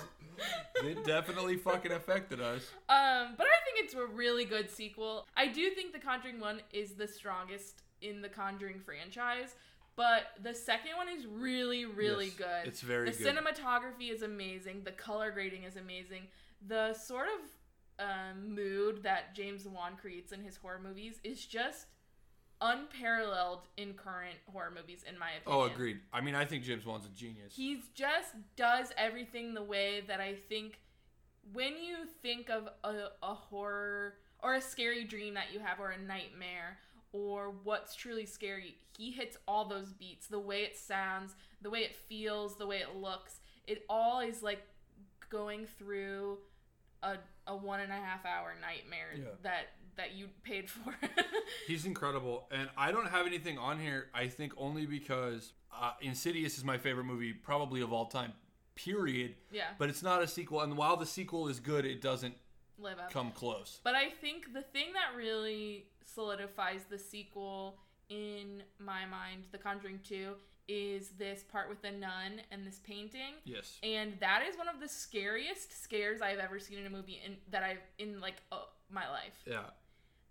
It definitely fucking affected us. Um, but I think it's a really good sequel. I do think The Conjuring 1 is the strongest in the Conjuring franchise, but the second one is really, really Yes, good. it's very the good. cinematography is amazing. The color grading is amazing. The sort of um, mood that James Wan creates in his horror movies is just unparalleled in current horror movies, in my opinion. Oh, agreed. I mean, I think James Wan's a genius. He just does everything the way that I think when you think of a, a horror or a scary dream that you have or a nightmare or what's truly scary, he hits all those beats. The way it sounds, the way it feels, the way it looks. It all is like going through a, a one and a half hour nightmare Yeah. that that you paid for. He's incredible, and I don't have anything on here. I think only because uh, Insidious is my favorite movie, probably of all time. Period. yeah, But it's not a sequel, and while the sequel is good, it doesn't live up. come close. But I think the thing that really solidifies the sequel in my mind, The Conjuring 2, is this part with the nun and this painting. Yes. And that is one of the scariest scares I've ever seen in a movie in that I've in like uh, my life. Yeah.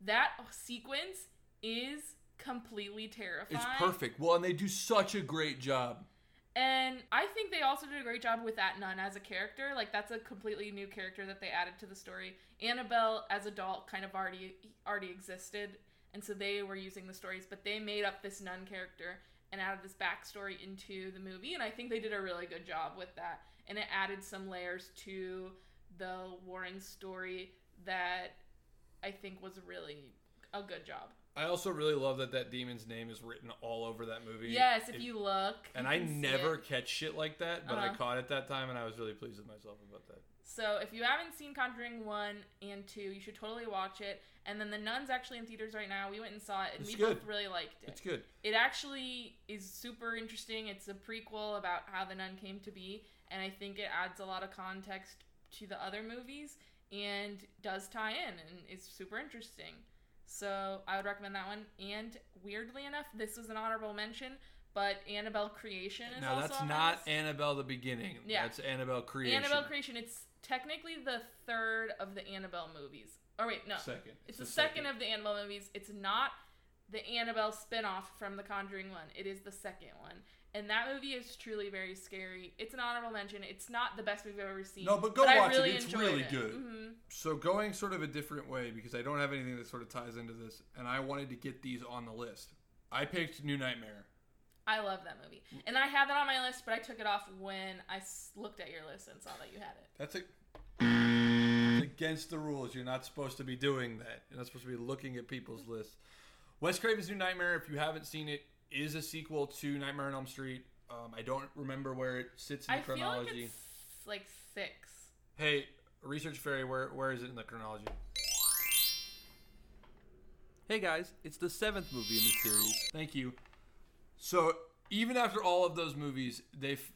That sequence is completely terrifying. It's perfect. Well, and they do such a great job. And I think they also did a great job with that nun as a character. Like that's a completely new character that they added to the story. Annabelle as adult kind of already already existed, and so they were using the stories, but they made up this nun character and added this backstory into the movie, and I think they did a really good job with that. And it added some layers to the Warren story that I think was really a good job. I also really love that that demon's name is written all over that movie. Yes, if It- you look. And you I never catch shit like that, but I Uh-huh. caught it that time, and I was really pleased with myself about that. So if you haven't seen Conjuring one and two, you should totally watch it. And then the Nun's actually in theaters right now. We went and saw it, and It's we good. both really liked it. It's good. It actually is super interesting. It's a prequel about how the Nun came to be, and I think it adds a lot of context to the other movies and does tie in and is super interesting. So I would recommend that one. And weirdly enough, this was an honorable mention, but Annabelle Creation is Now also that's on not. Annabelle the beginning. Yeah. That's Annabelle creation. Annabelle Creation. It's technically the third of the Annabelle movies. Oh wait, no. Second. It's the second, of the Annabelle movies. It's not the Annabelle spin-off from the Conjuring one. It is the second one. And that movie is truly very scary. It's an honorable mention. It's not the best movie I've ever seen. No, but go I watch it. really It's enjoyed really it. good. Mhm. So going sort of a different way because I don't have anything that sort of ties into this, and I wanted to get these on the list. I picked New Nightmare. I love that movie. And I had that on my list, but I took it off when I looked at your list and saw that you had it. That's a it's against the rules. You're not supposed to be doing that. You're not supposed to be looking at people's lists. Wes Craven's New Nightmare, if you haven't seen it, is a sequel to Nightmare on Elm Street. Um, I don't remember where it sits in the I feel like chronology. it's like six. Hey, Research Fairy, where where is it in the chronology? Hey guys, it's the seventh movie in the series. Thank you. So even after all of those movies, they've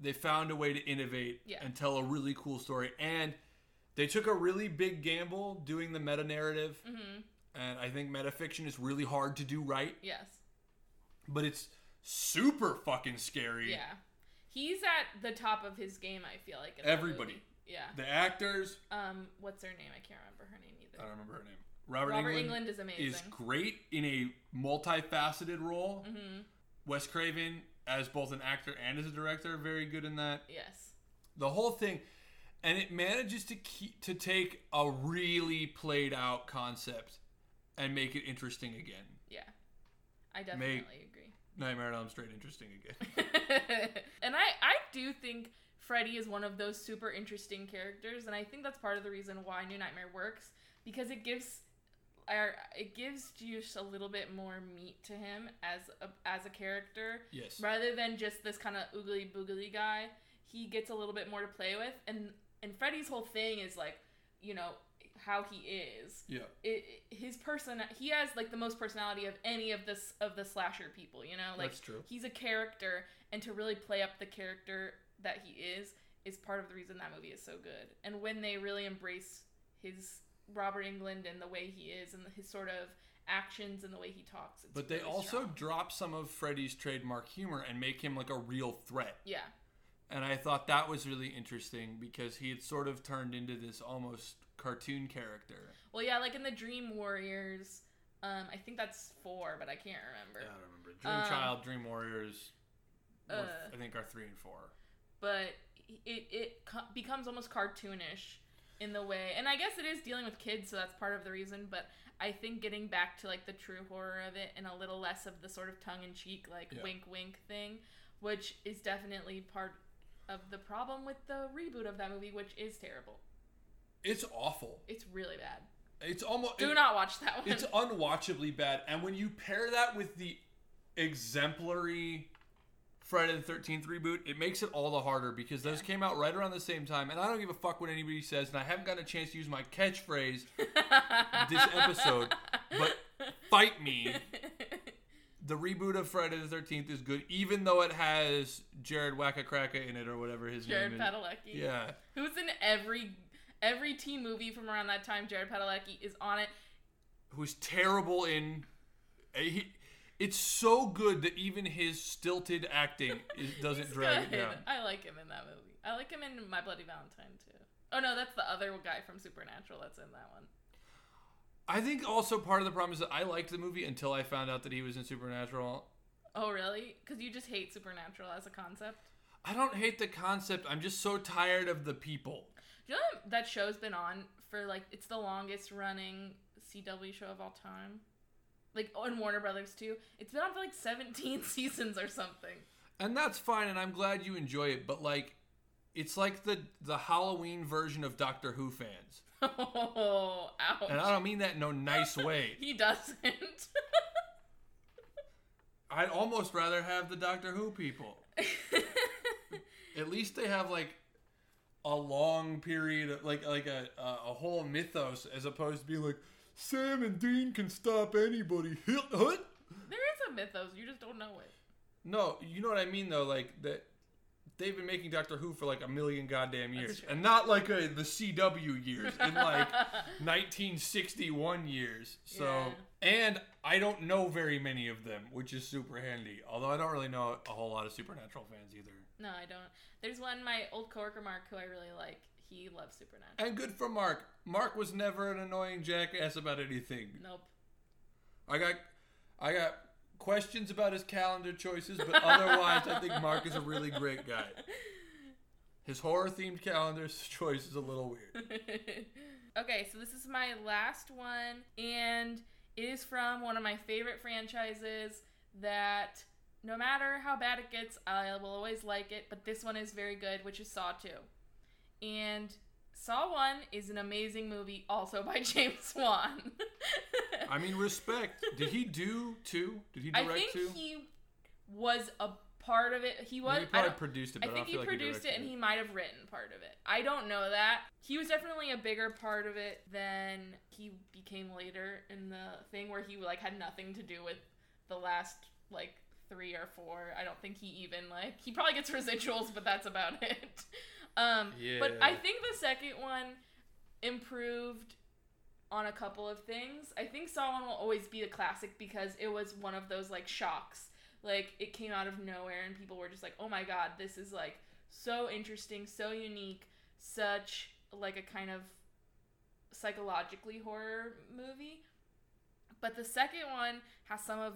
they found a way to innovate Yeah. and tell a really cool story, and they took a really big gamble doing the meta narrative. Mm-hmm. And I think metafiction is really hard to do right, Yes. but it's super fucking scary. Yeah. He's at the top of his game, I feel like. in Everybody. Yeah. The actors, Um, what's her name? I can't remember her name either. I don't remember her name. Robert, Robert Englund, England is amazing. is great in a multifaceted role. mm-hmm. Wes Craven, as both an actor and as a director, very good in that. Yes. The whole thing, and it manages to keep to take a really played out concept and make it interesting again. Yeah. I definitely agree. Nightmare on Elm Street interesting again. and I, I do think Freddy is one of those super interesting characters, and I think that's part of the reason why New Nightmare works because it gives, or it gives just a little bit more meat to him as a, as a character, yes. rather than just this kind of oogly boogly guy. He gets a little bit more to play with, and and Freddy's whole thing is like, you know, how he is Yeah. it, it- his person he has like the most personality of any of this of the slasher people you know like That's true. he's a character and to really play up the character that he is is part of the reason that movie is so good and when they really embrace his robert englund and the way he is and his sort of actions and the way he talks it's But they really also strong. drop some of Freddy's trademark humor and make him like a real threat. yeah And I thought that was really interesting because he had sort of turned into this almost cartoon character. well yeah like in the dream warriors um i think that's four but i can't remember Yeah, I don't remember. Dream Um, Child, Dream Warriors, were- uh, I think are three and four. but it it co- becomes almost cartoonish in the way and i guess it is dealing with kids so that's part of the reason but i think getting back to like the true horror of it and a little less of the sort of tongue-in-cheek like Yeah. wink wink thing which is definitely part of the problem with the reboot of that movie which is terrible It's awful. it's really bad It's almost do it- not watch that one It's unwatchably bad. And when you pair that with the exemplary Friday the Thirteenth reboot, it makes it all the harder because those came out right around the same time. And I don't give a fuck what anybody says, and I haven't gotten a chance to use my catchphrase this episode, but fight me. The reboot of Friday the Thirteenth is good, even though it has Jared Wacka in it or whatever his jared name is. Jared Padalecki Yeah. who's in every every teen movie from around that time jared padalecki is on it who's terrible in. uh, He, it's so good that even his stilted acting is, doesn't drag good. it down. I like him in that movie. I like him in My Bloody Valentine too. Oh no, that's the other guy from Supernatural that's in that one. I think also part of the problem is that I liked the movie until I found out that he was in Supernatural. Oh really? Because you just hate Supernatural as a concept. I don't hate the concept. I'm just so tired of the people. Do you know that show's been on for like it's the longest running CW show of all time? Like oh, on Warner Brothers too. It's been on for like 17 seasons or something. And that's fine and I'm glad you enjoy it, but like it's like the the Halloween version of Doctor Who fans. Oh, ouch. And I don't mean that in no nice way. he doesn't. I'd almost rather have the Doctor Who people. At least they have like a long period, of, like like a a, a whole mythos, as opposed to being like Sam and Dean can stop anybody. There is a mythos, you just don't know it. No, you know what I mean though. Like that, they've been making Doctor Who for like a million goddamn years, and not like a, the CW years in like 1961 years. So, and I don't know very many of them, which is super handy. Although I don't really know a whole lot of Supernatural fans either. No, I don't. There's one my old coworker Mark who I really like. He loves Supernatural. And good for Mark. Mark was never an annoying jackass about anything. Nope. I got I got questions about his calendar choices, but otherwise, I think Mark is a really great guy. His horror themed calendar choice is a little weird. okay, so this is my last one, and it is from one of my favorite franchises that no matter how bad it gets, I will always like it, but this one is very good, which is Saw 2. And Saw 1 is an amazing movie, also by James Wan. I mean, respect. Did he do two? Did he direct I think two? he was a part of it. He was. he I probably don't- produced it, I I, think feel he like produced he it and he might have written part of it. I don't know that. He was definitely a bigger part of it than he became later in the thing where he like had nothing to do with the last like three or four. I don't think he even like he probably gets residuals, but that's about it. Um but I think the second one improved on a couple of things. I think Saw One will always be a classic because it was one of those like shocks. Like it came out of nowhere and people were just like, "Oh my god, this is like so interesting, so unique, such like a kind of psychologically horror movie." But the second one has some of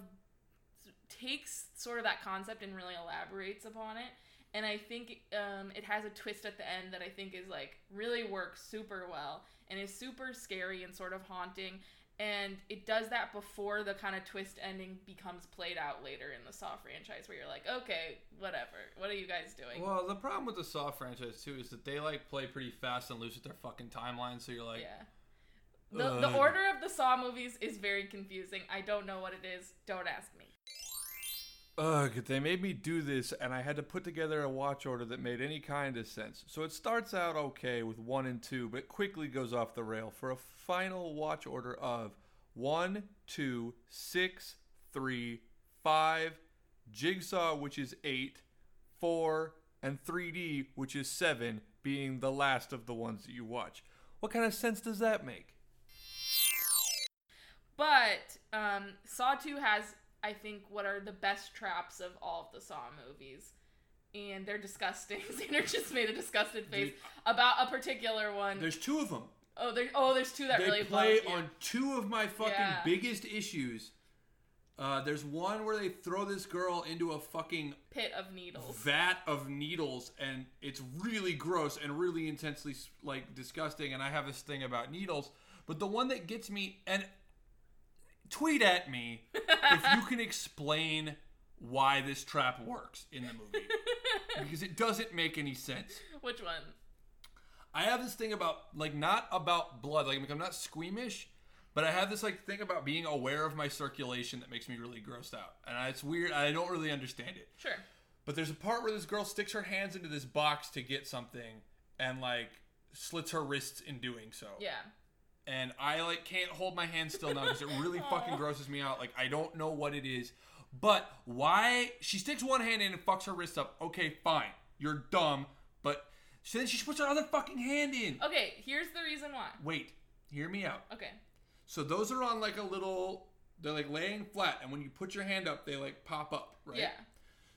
takes sort of that concept and really elaborates upon it. And I think um, it has a twist at the end that I think is like really works super well and is super scary and sort of haunting. And it does that before the kind of twist ending becomes played out later in the Saw franchise, where you're like, okay, whatever. What are you guys doing? Well, the problem with the Saw franchise too is that they like play pretty fast and loose with their fucking timeline. So you're like, yeah. The, the order of the Saw movies is very confusing. I don't know what it is. Don't ask me. Ugh, they made me do this, and I had to put together a watch order that made any kind of sense. So it starts out okay with one and two, but quickly goes off the rail for a final watch order of one, two, six, three, five, Jigsaw, which is eight, four, and 3D, which is seven, being the last of the ones that you watch. What kind of sense does that make? But um, Saw 2 has, I think, what are the best traps of all of the Saw movies. And they're disgusting. Xander just made a disgusted face about a particular one. There's two of them. Oh, there. Oh, there's two that they really play on two of my fucking Yeah. biggest issues. Uh, there's one where they throw this girl into a fucking pit of needles. vat of needles, and it's really gross and really intensely like disgusting. And I have this thing about needles, but the one that gets me and tweet at me if you can explain why this trap works in the movie because it doesn't make any sense. Which one? I have this thing about like not about blood. Like I'm not squeamish, but I have this like thing about being aware of my circulation that makes me really grossed out, and I, it's weird. I don't really understand it. Sure. But there's a part where this girl sticks her hands into this box to get something, and like slits her wrists in doing so. Yeah. And I like can't hold my hand still now because it really fucking grosses me out. Like I don't know what it is, but why she sticks one hand in and fucks her wrist up? Okay, fine, you're dumb, but so then she puts her other fucking hand in. Okay, here's the reason why. Wait, hear me out. Okay. So those are on like a little, they're like laying flat, and when you put your hand up, they like pop up, right? Yeah.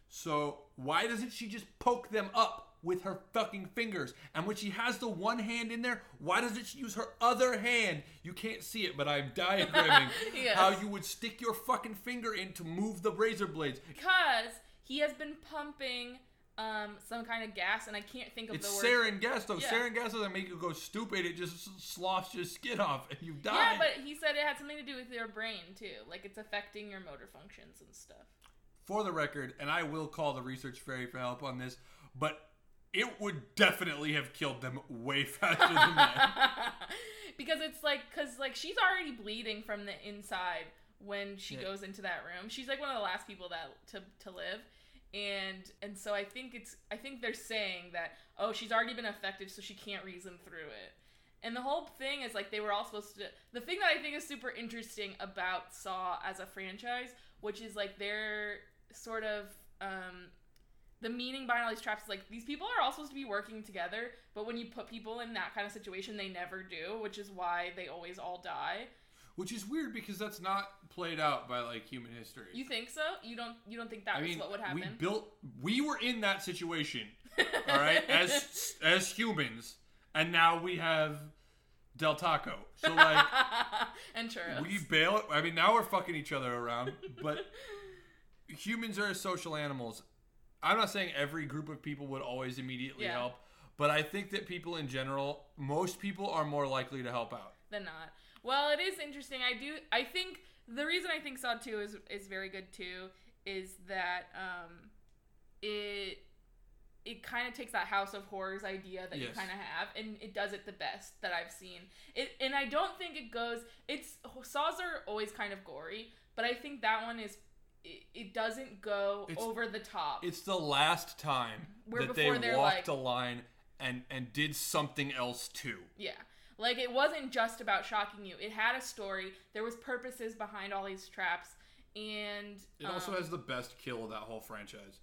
So why doesn't she just poke them up with her fucking fingers? And when she has the one hand in there, why doesn't she use her other hand? You can't see it, but I'm diagramming Yes. how you would stick your fucking finger in to move the razor blades. Because he has been pumping um some kind of gas, and I can't think of It's the word. sarin gas though. Yeah. Sarin gas doesn't make you go stupid. It just sloughs your skin off and you die. Yeah, but he said it had something to do with your brain too. Like it's affecting your motor functions and stuff. for the record, and I will call the research fairy for help on this, but it would definitely have killed them way faster than that. because it's like because like she's already bleeding from the inside when she Yeah. goes into that room she's like one of the last people that to, to live and and so i think it's i think they're saying that oh she's already been affected so she can't reason through it and the whole thing is like they were all supposed to the thing that i think is super interesting about saw as a franchise which is like they're sort of um the meaning behind all these traps is like these people are all supposed to be working together, but when you put people in that kind of situation, they never do, which is why they always all die. Which is weird because that's not played out by like human history. You think so? You don't? You don't think that I was mean, what would happen? we built, we were in that situation, all right, as as humans, and now we have Del Taco. So like and churros. we bail. I mean, now we're fucking each other around, but humans are social animals. I'm not saying every group of people would always immediately Yeah. help, but I think that people in general, most people are more likely to help out. than not. Well, it is interesting. I do. I think the reason I think Saw Two is is very good too is that um, it it kind of takes that House of Horrors idea that you Yes. kind of have, and it does it the best that I've seen. It and I don't think it goes. It's Saws are always kind of gory, but I think that one is. It, it doesn't go It's- over the top. It's the last time Where that they before they're walked like- a line and and did something else too. Yeah. Like it wasn't just about shocking you. It had a story. There was purposes behind all these traps and It also um, has the best kill of that whole franchise,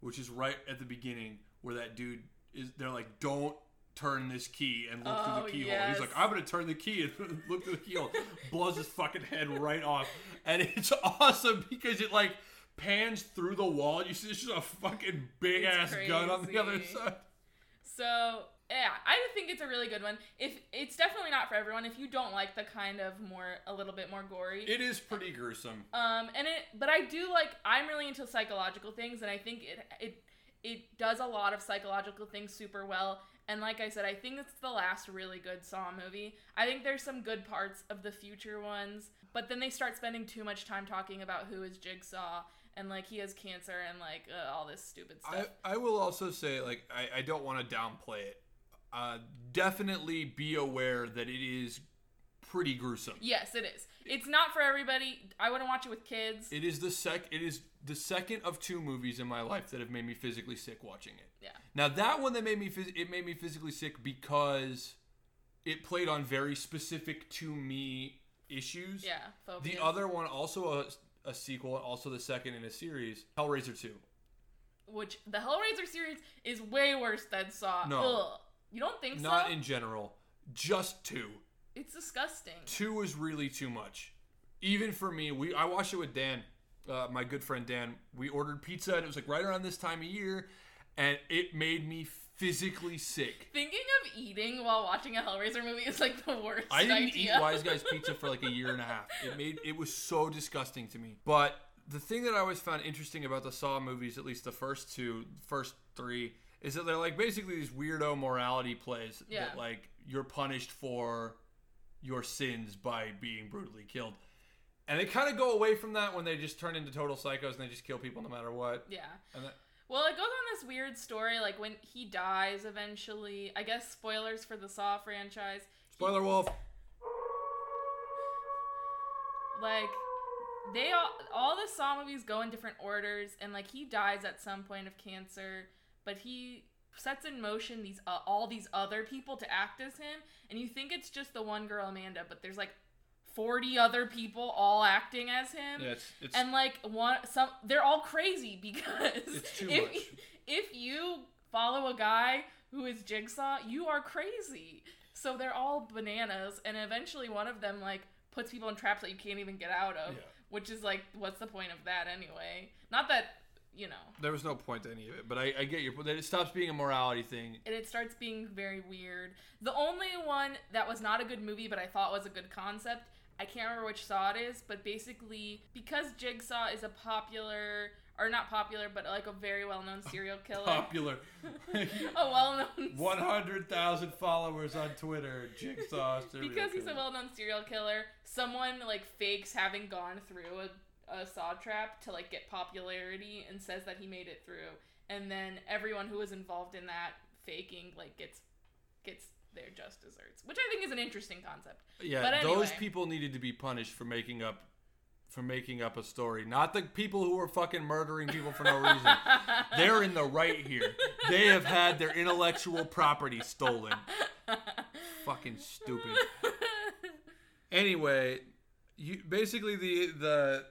which is right at the beginning where that dude is. They're like, "Don't turn this key and look through Oh, the keyhole." yes. He's like, "I'm gonna turn the key and look through the keyhole." Blows his fucking head right off, and it's awesome because it like pans through the wall. You see, there's just a fucking big It's ass gun on the other side. so yeah, I think it's a really good one. If it's definitely not for everyone, if you don't like the kind of more a little bit more gory. It is pretty gruesome. Um, and it, but I do like. I'm really into psychological things, and I think it it it does a lot of psychological things super well. And like I said, I think it's the last really good Saw movie. I think there's some good parts of the future ones, but then they start spending too much time talking about who is Jigsaw and like he has cancer and like uh, all this stupid stuff. I, I will also say, like, I, I don't want to downplay it. Uh, definitely be aware that it is pretty gruesome. yes, it is. It's not for everybody. I wouldn't watch it with kids. It is the sec. It is the second of two movies in my life that have made me physically sick watching it. yeah. Now that one that made me phys- it made me physically sick because it played on very specific to me issues. Yeah. Phobias. The other one also a, a sequel, also the second in a series, Hellraiser Two. which the Hellraiser series is way worse than Saw. No. Ugh. You don't think Not so? Not in general, just two. it's disgusting. two is really too much. Even for me, we I watched it with Dan, uh, my good friend Dan. We ordered pizza and it was like right around this time of year, and it made me physically sick. Thinking of eating while watching a Hellraiser movie is like the worst I didn't idea. eat Wise Guys pizza for like a year and a half. It made it was so disgusting to me. But the thing that I always found interesting about the Saw movies, at least the first two, first three, is that they're like basically these weirdo morality plays Yeah. that like you're punished for your sins by being brutally killed. And they kind of go away from that when they just turn into total psychos and they just kill people no matter what. yeah. And that, Well, it goes on this weird story, like when he dies eventually. I guess spoilers for the Saw franchise. spoiler wolf. Like they all all the Saw movies go in different orders, and like he dies at some point of cancer, but he sets in motion these uh, all these other people to act as him, and you think it's just the one girl Amanda, but there's like forty other people all acting as him. Yeah, it's, it's and like one some they're all crazy because It's too if much. if you follow a guy who is jigsaw you are crazy so they're all bananas and eventually one of them like puts people in traps that you can't even get out of Yeah. which is like what's the point of that anyway not that you know there was no point to any of it, but I, I get your point. That it stops being a morality thing. and it starts being very weird. The only one that was not a good movie, but I thought was a good concept, I can't remember which Saw it is, but basically, because Jigsaw is a popular, or not popular, but like a very well known serial killer. Popular. a well known. 100,000 followers on Twitter. Jigsaw. serial Because he's a well known serial killer, someone like fakes having gone through a, a Saw trap to like get popularity and says that he made it through. And then everyone who was involved in that faking like gets gets their just desserts, which I think is an interesting concept. Yeah, But those people needed to be punished for making up for making up a story. Not the people who were fucking murdering people for no reason. They're in the right here. They have had their intellectual property stolen. Fucking stupid. Anyway, you basically the the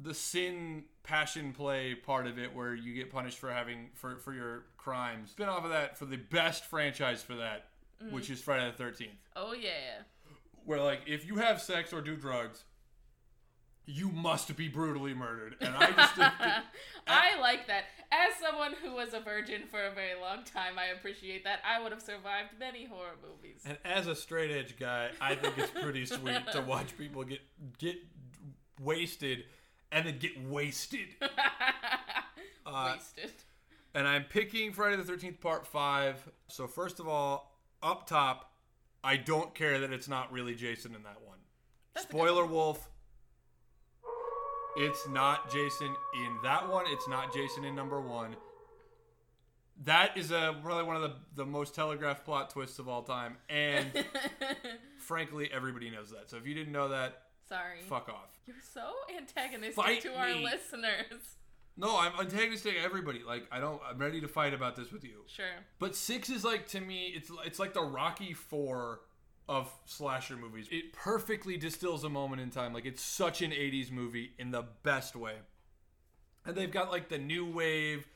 the sin passion play part of it where you get punished for having for for your crimes. Spin off of that for the best franchise for that, which is Friday the 13th. oh yeah. Where like if you have sex or do drugs, you must be brutally murdered. And I just that- I like that. As someone who was a virgin for a very long time, I appreciate that. I would have survived many horror movies. And as a straight edge guy, I think it's pretty sweet to watch people get get wasted and then get wasted. Uh, Wasted. and I'm picking Friday the 13th Part 5. So first of all, up top, I don't care that it's not really Jason in that one. That's Spoiler Wolf. It's not Jason in that one. It's not Jason in number 1. That is a probably one of the, the most telegraphed plot twists of all time. And frankly, everybody knows that. So if you didn't know that, Sorry. fuck off. You're so antagonistic Fight to our listeners. No, I'm antagonistic to everybody. Like I don't. I'm ready to fight about this with you. Sure. But six is like to me, it's it's like the Rocky Four of slasher movies. It perfectly distills a moment in time. Like it's such an '80s movie in the best way. And they've got like the new wave,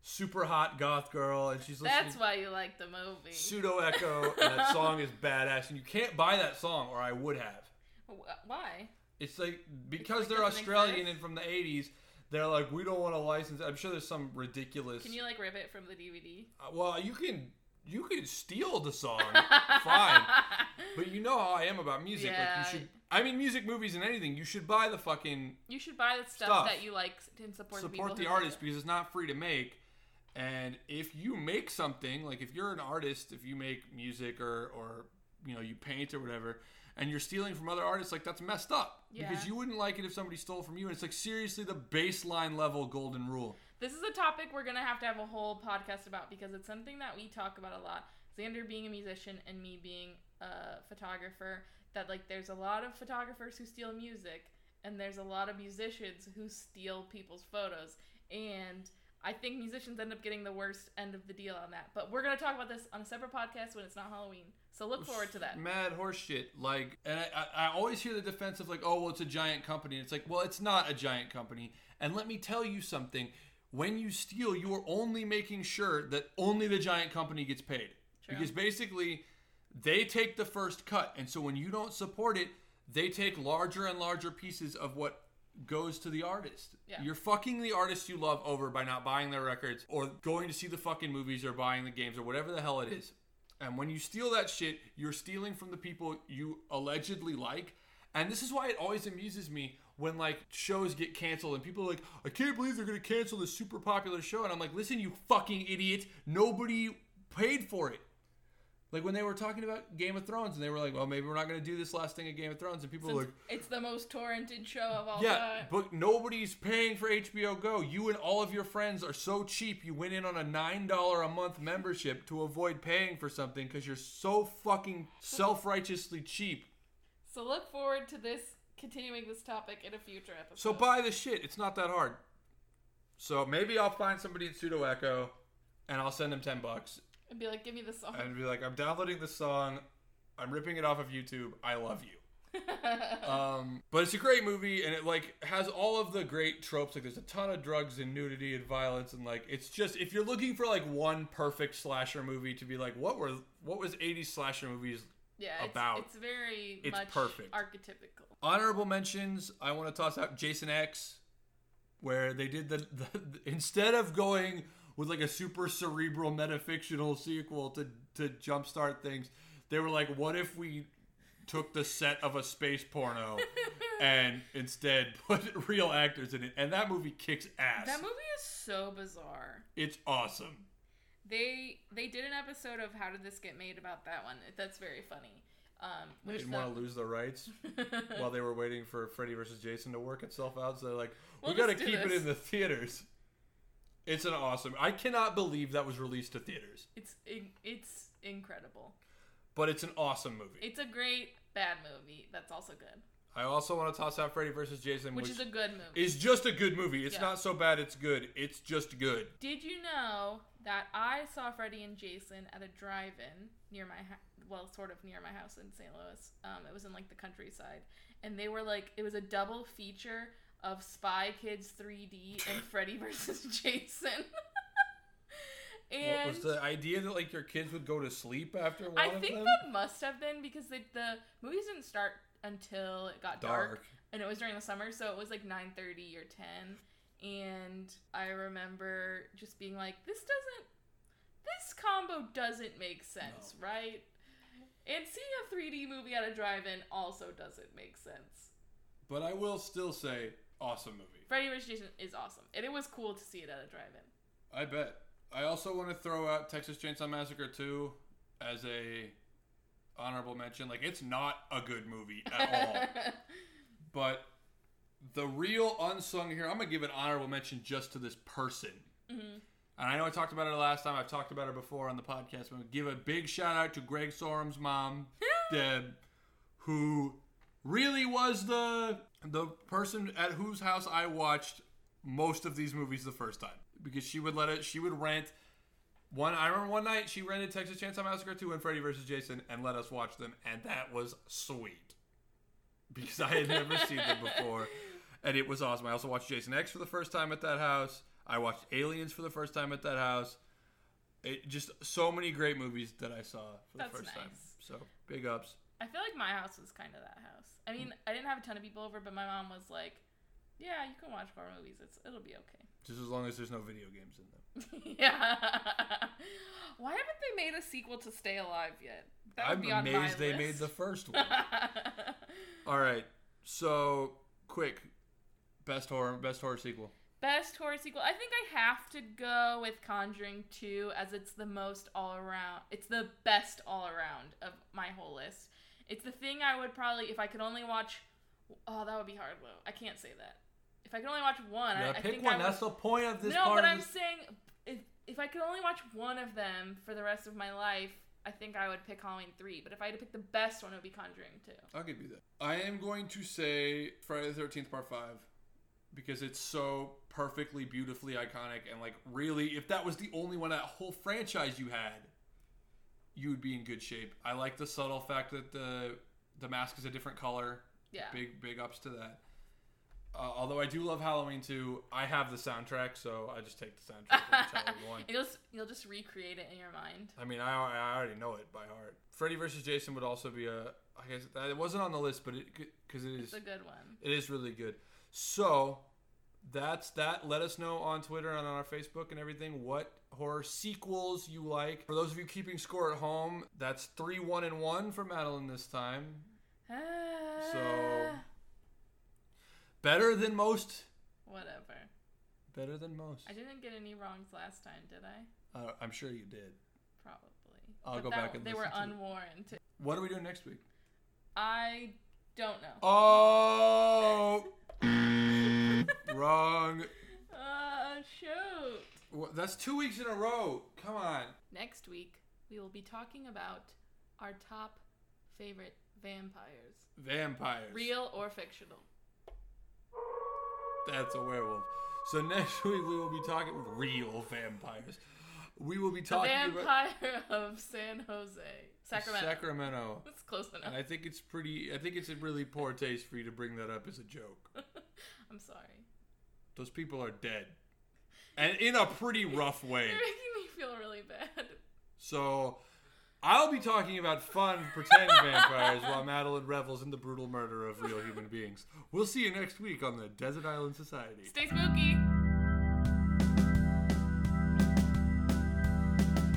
super hot goth girl, and she's listening That's why you like the movie. Pseudo Echo, and that song is badass. And you can't buy that song, or I would have. Wh- Why? It's like because like they're Australian exist? and from the '80s. They're like, we don't want to license. I'm sure there's some ridiculous. Can you like rip it from the DVD? Uh, well, you can you can steal the song, fine. But you know how I am about music. Like Yeah. you should. I mean, music, movies, and anything. You should buy the fucking You should buy the stuff, Stuff. that you like and support, the, support the do artist it. because it's not free to make. And if you make something, like if you're an artist, if you make music or or you know you paint or whatever, and you're stealing from other artists, like that's messed up. Yeah. Because you wouldn't like it if somebody stole from you. And it's like seriously the baseline level golden rule. This is a topic we're gonna have to have a whole podcast about because it's something that we talk about a lot. Xander being a musician and me being a photographer, that like there's a lot of photographers who steal music and there's a lot of musicians who steal people's photos. And I think musicians end up getting the worst end of the deal on that. But we're gonna talk about this on a separate podcast when it's not Halloween. So look forward to that. Mad horse shit. Like, and I, I, I always hear the defense of like, oh, well, it's a giant company. And it's like, well, it's not a giant company. And let me tell you something. When you steal, you are only making sure that only the giant company gets paid. True. Because basically, they take the first cut. And so when you don't support it, they take larger and larger pieces of what goes to the artist. Yeah. You're fucking the artist you love over by not buying their records or going to see the fucking movies or buying the games or whatever the hell it is. And when you steal that shit, you're stealing from the people you allegedly like. And this is why it always amuses me when like shows get canceled and people are like, I can't believe they're gonna cancel this super popular show. And I'm like, listen, you fucking idiot. Nobody paid for it. Like when they were talking about Game of Thrones and they were like, well, maybe we're not gonna do this last thing at Game of Thrones. And people were like, it's the most torrented show of all yeah, time. but nobody's paying for HBO Go. You and all of your friends are so cheap. You went in on a nine dollar a month membership to avoid paying for something because you're so fucking self righteously cheap. So look forward to this continuing this topic in a future episode. So buy the shit. It's not that hard. So maybe I'll find somebody at Pseudo Echo, and I'll send them ten bucks and be like, give me the song. and be like, I'm downloading the song. I'm ripping it off of YouTube. I love you. Um, but it's a great movie, and it like has all of the great tropes. Like there's a ton of drugs and nudity and violence, and like it's just if you're looking for like one perfect slasher movie to be like, what were what was 80s slasher movies? yeah, it's, about- it's very it's much perfect. archetypical. Honorable mentions. I want to toss out Jason X, where they did the, the instead of going with like a super cerebral metafictional sequel to to jumpstart things, they were like, what if we took the set of a space porno and instead put real actors in it? And that movie kicks ass. That movie is so bizarre. It's awesome. They they did an episode of How Did This Get Made about that one. That's very funny. Um, They didn't want to lose the rights while they were waiting for Freddy vs. Jason to work itself out. So they're like, We'll we got to keep it in the theaters. It's an awesome. I cannot believe that was released to theaters, it's in- it's incredible. but it's an awesome movie. It's a great bad movie. That's also good. I also want to toss out Freddy vs. Jason, Which which, is a good movie. It's just a good movie. It's Yeah. not so bad. It's good. It's just good. Did you know that I saw Freddy and Jason at a drive-in near my house? Well, sort of near my house in St. Louis. Um, it was in like the countryside, and they were like, it was a double feature of Spy Kids 3D and Freddy versus Jason. and what was the idea that like your kids would go to sleep after one I think that must have been because the the movies didn't start until it got dark, Dark. and it was during the summer, so it was like 9:30 or 10. and I remember just being like, this doesn't, this combo doesn't make sense, right? And seeing a 3D movie at a drive-in also doesn't make sense. But I will still say, awesome movie. Freddy vs. Jason is awesome, and it was cool to see it at a drive-in. I bet. I also want to throw out Texas Chainsaw Massacre 2 as a honorable mention. Like it's not a good movie at all. but the real unsung here, I'm gonna give an honorable mention just to this person. Mhm. And I know I talked about it last time. I've talked about it before on the podcast. But I'm gonna give a big shout out to Greg Sorum's mom, Deb, who really was the the person at whose house I watched most of these movies the first time because she would let it. She would rent. One, I remember one night she rented Texas Chainsaw Massacre 2 and Freddy vs. Jason and let us watch them, and that was sweet because I had never seen them before, and it was awesome. I also watched Jason X for the first time at that house. I watched Aliens for the first time at that house. It just so many great movies that I saw for the That's first time. So big ups. I feel like my house was kind of that house. I mean, I didn't have a ton of people over, but my mom was like, "Yeah, you can watch horror movies. It's it'll be okay." Just as long as there's no video games in them. yeah. Why haven't they made a sequel to Stay Alive yet? That would I'm be on my amazed they made the first one. All right, so quick, best horror, best horror sequel. Best horror sequel. I think I have to go with Conjuring 2 as it's the most all around. It's the best all around of my whole list. It's the thing I would probably, if I could only watch. Oh, that would be hard, though. I can't say that. If I could only watch one, You I, gotta I pick think one. I would, That's the point of this no, part. but I'm this- saying if if I could only watch one of them for the rest of my life, I think I would pick Halloween 3. But if I had to pick the best one, it would be Conjuring 2. I'll give you that. I am going to say Friday the Thirteenth Part Five because it's so perfectly, beautifully iconic, and like really, if that was the only one that whole franchise you had, you would be in good shape. I like the subtle fact that the the mask is a different color. Yeah. Big big ups to that. Uh, although I do love Halloween too, I have the soundtrack, so I just take the soundtrack for Halloween one. You'll just, you'll just recreate it in your mind. I mean, I, I already know it by heart. Freddy vs. Jason would also be a. I guess that- it wasn't on the list, but it because it is It's a good one. it is really good. So that's that. Let us know on Twitter and on our Facebook and everything what horror sequels you like. For those of you keeping score at home, that's three one and one for Madeline this time. So better than most. Whatever. Better than most. I didn't get any wrongs last time, did I? Uh, I'm sure you did. Probably. I'll But go that- back and They were listen to it. unwarranted. What are we doing next week? I don't know. Oh, wrong. Uh, shoot. Wha- That's two weeks in a row. Come on. Next week, we will be talking about our top favorite vampires, Vampires. real or fictional. That's a werewolf. So next week we will be talking real vampires. We will be The talking about vampire of San Jose, Sacramento. Sacramento. That's close And enough. I think it's pretty. I think it's a really poor taste for you to bring that up as a joke. I'm sorry. Those people are dead, and in a pretty rough way. You're making me feel really bad. So I'll be talking about fun pretend vampires while Madeline revels in the brutal murder of real human beings. We'll see you next week on the Desert Island Society. Stay spooky.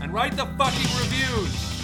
And write the fucking reviews.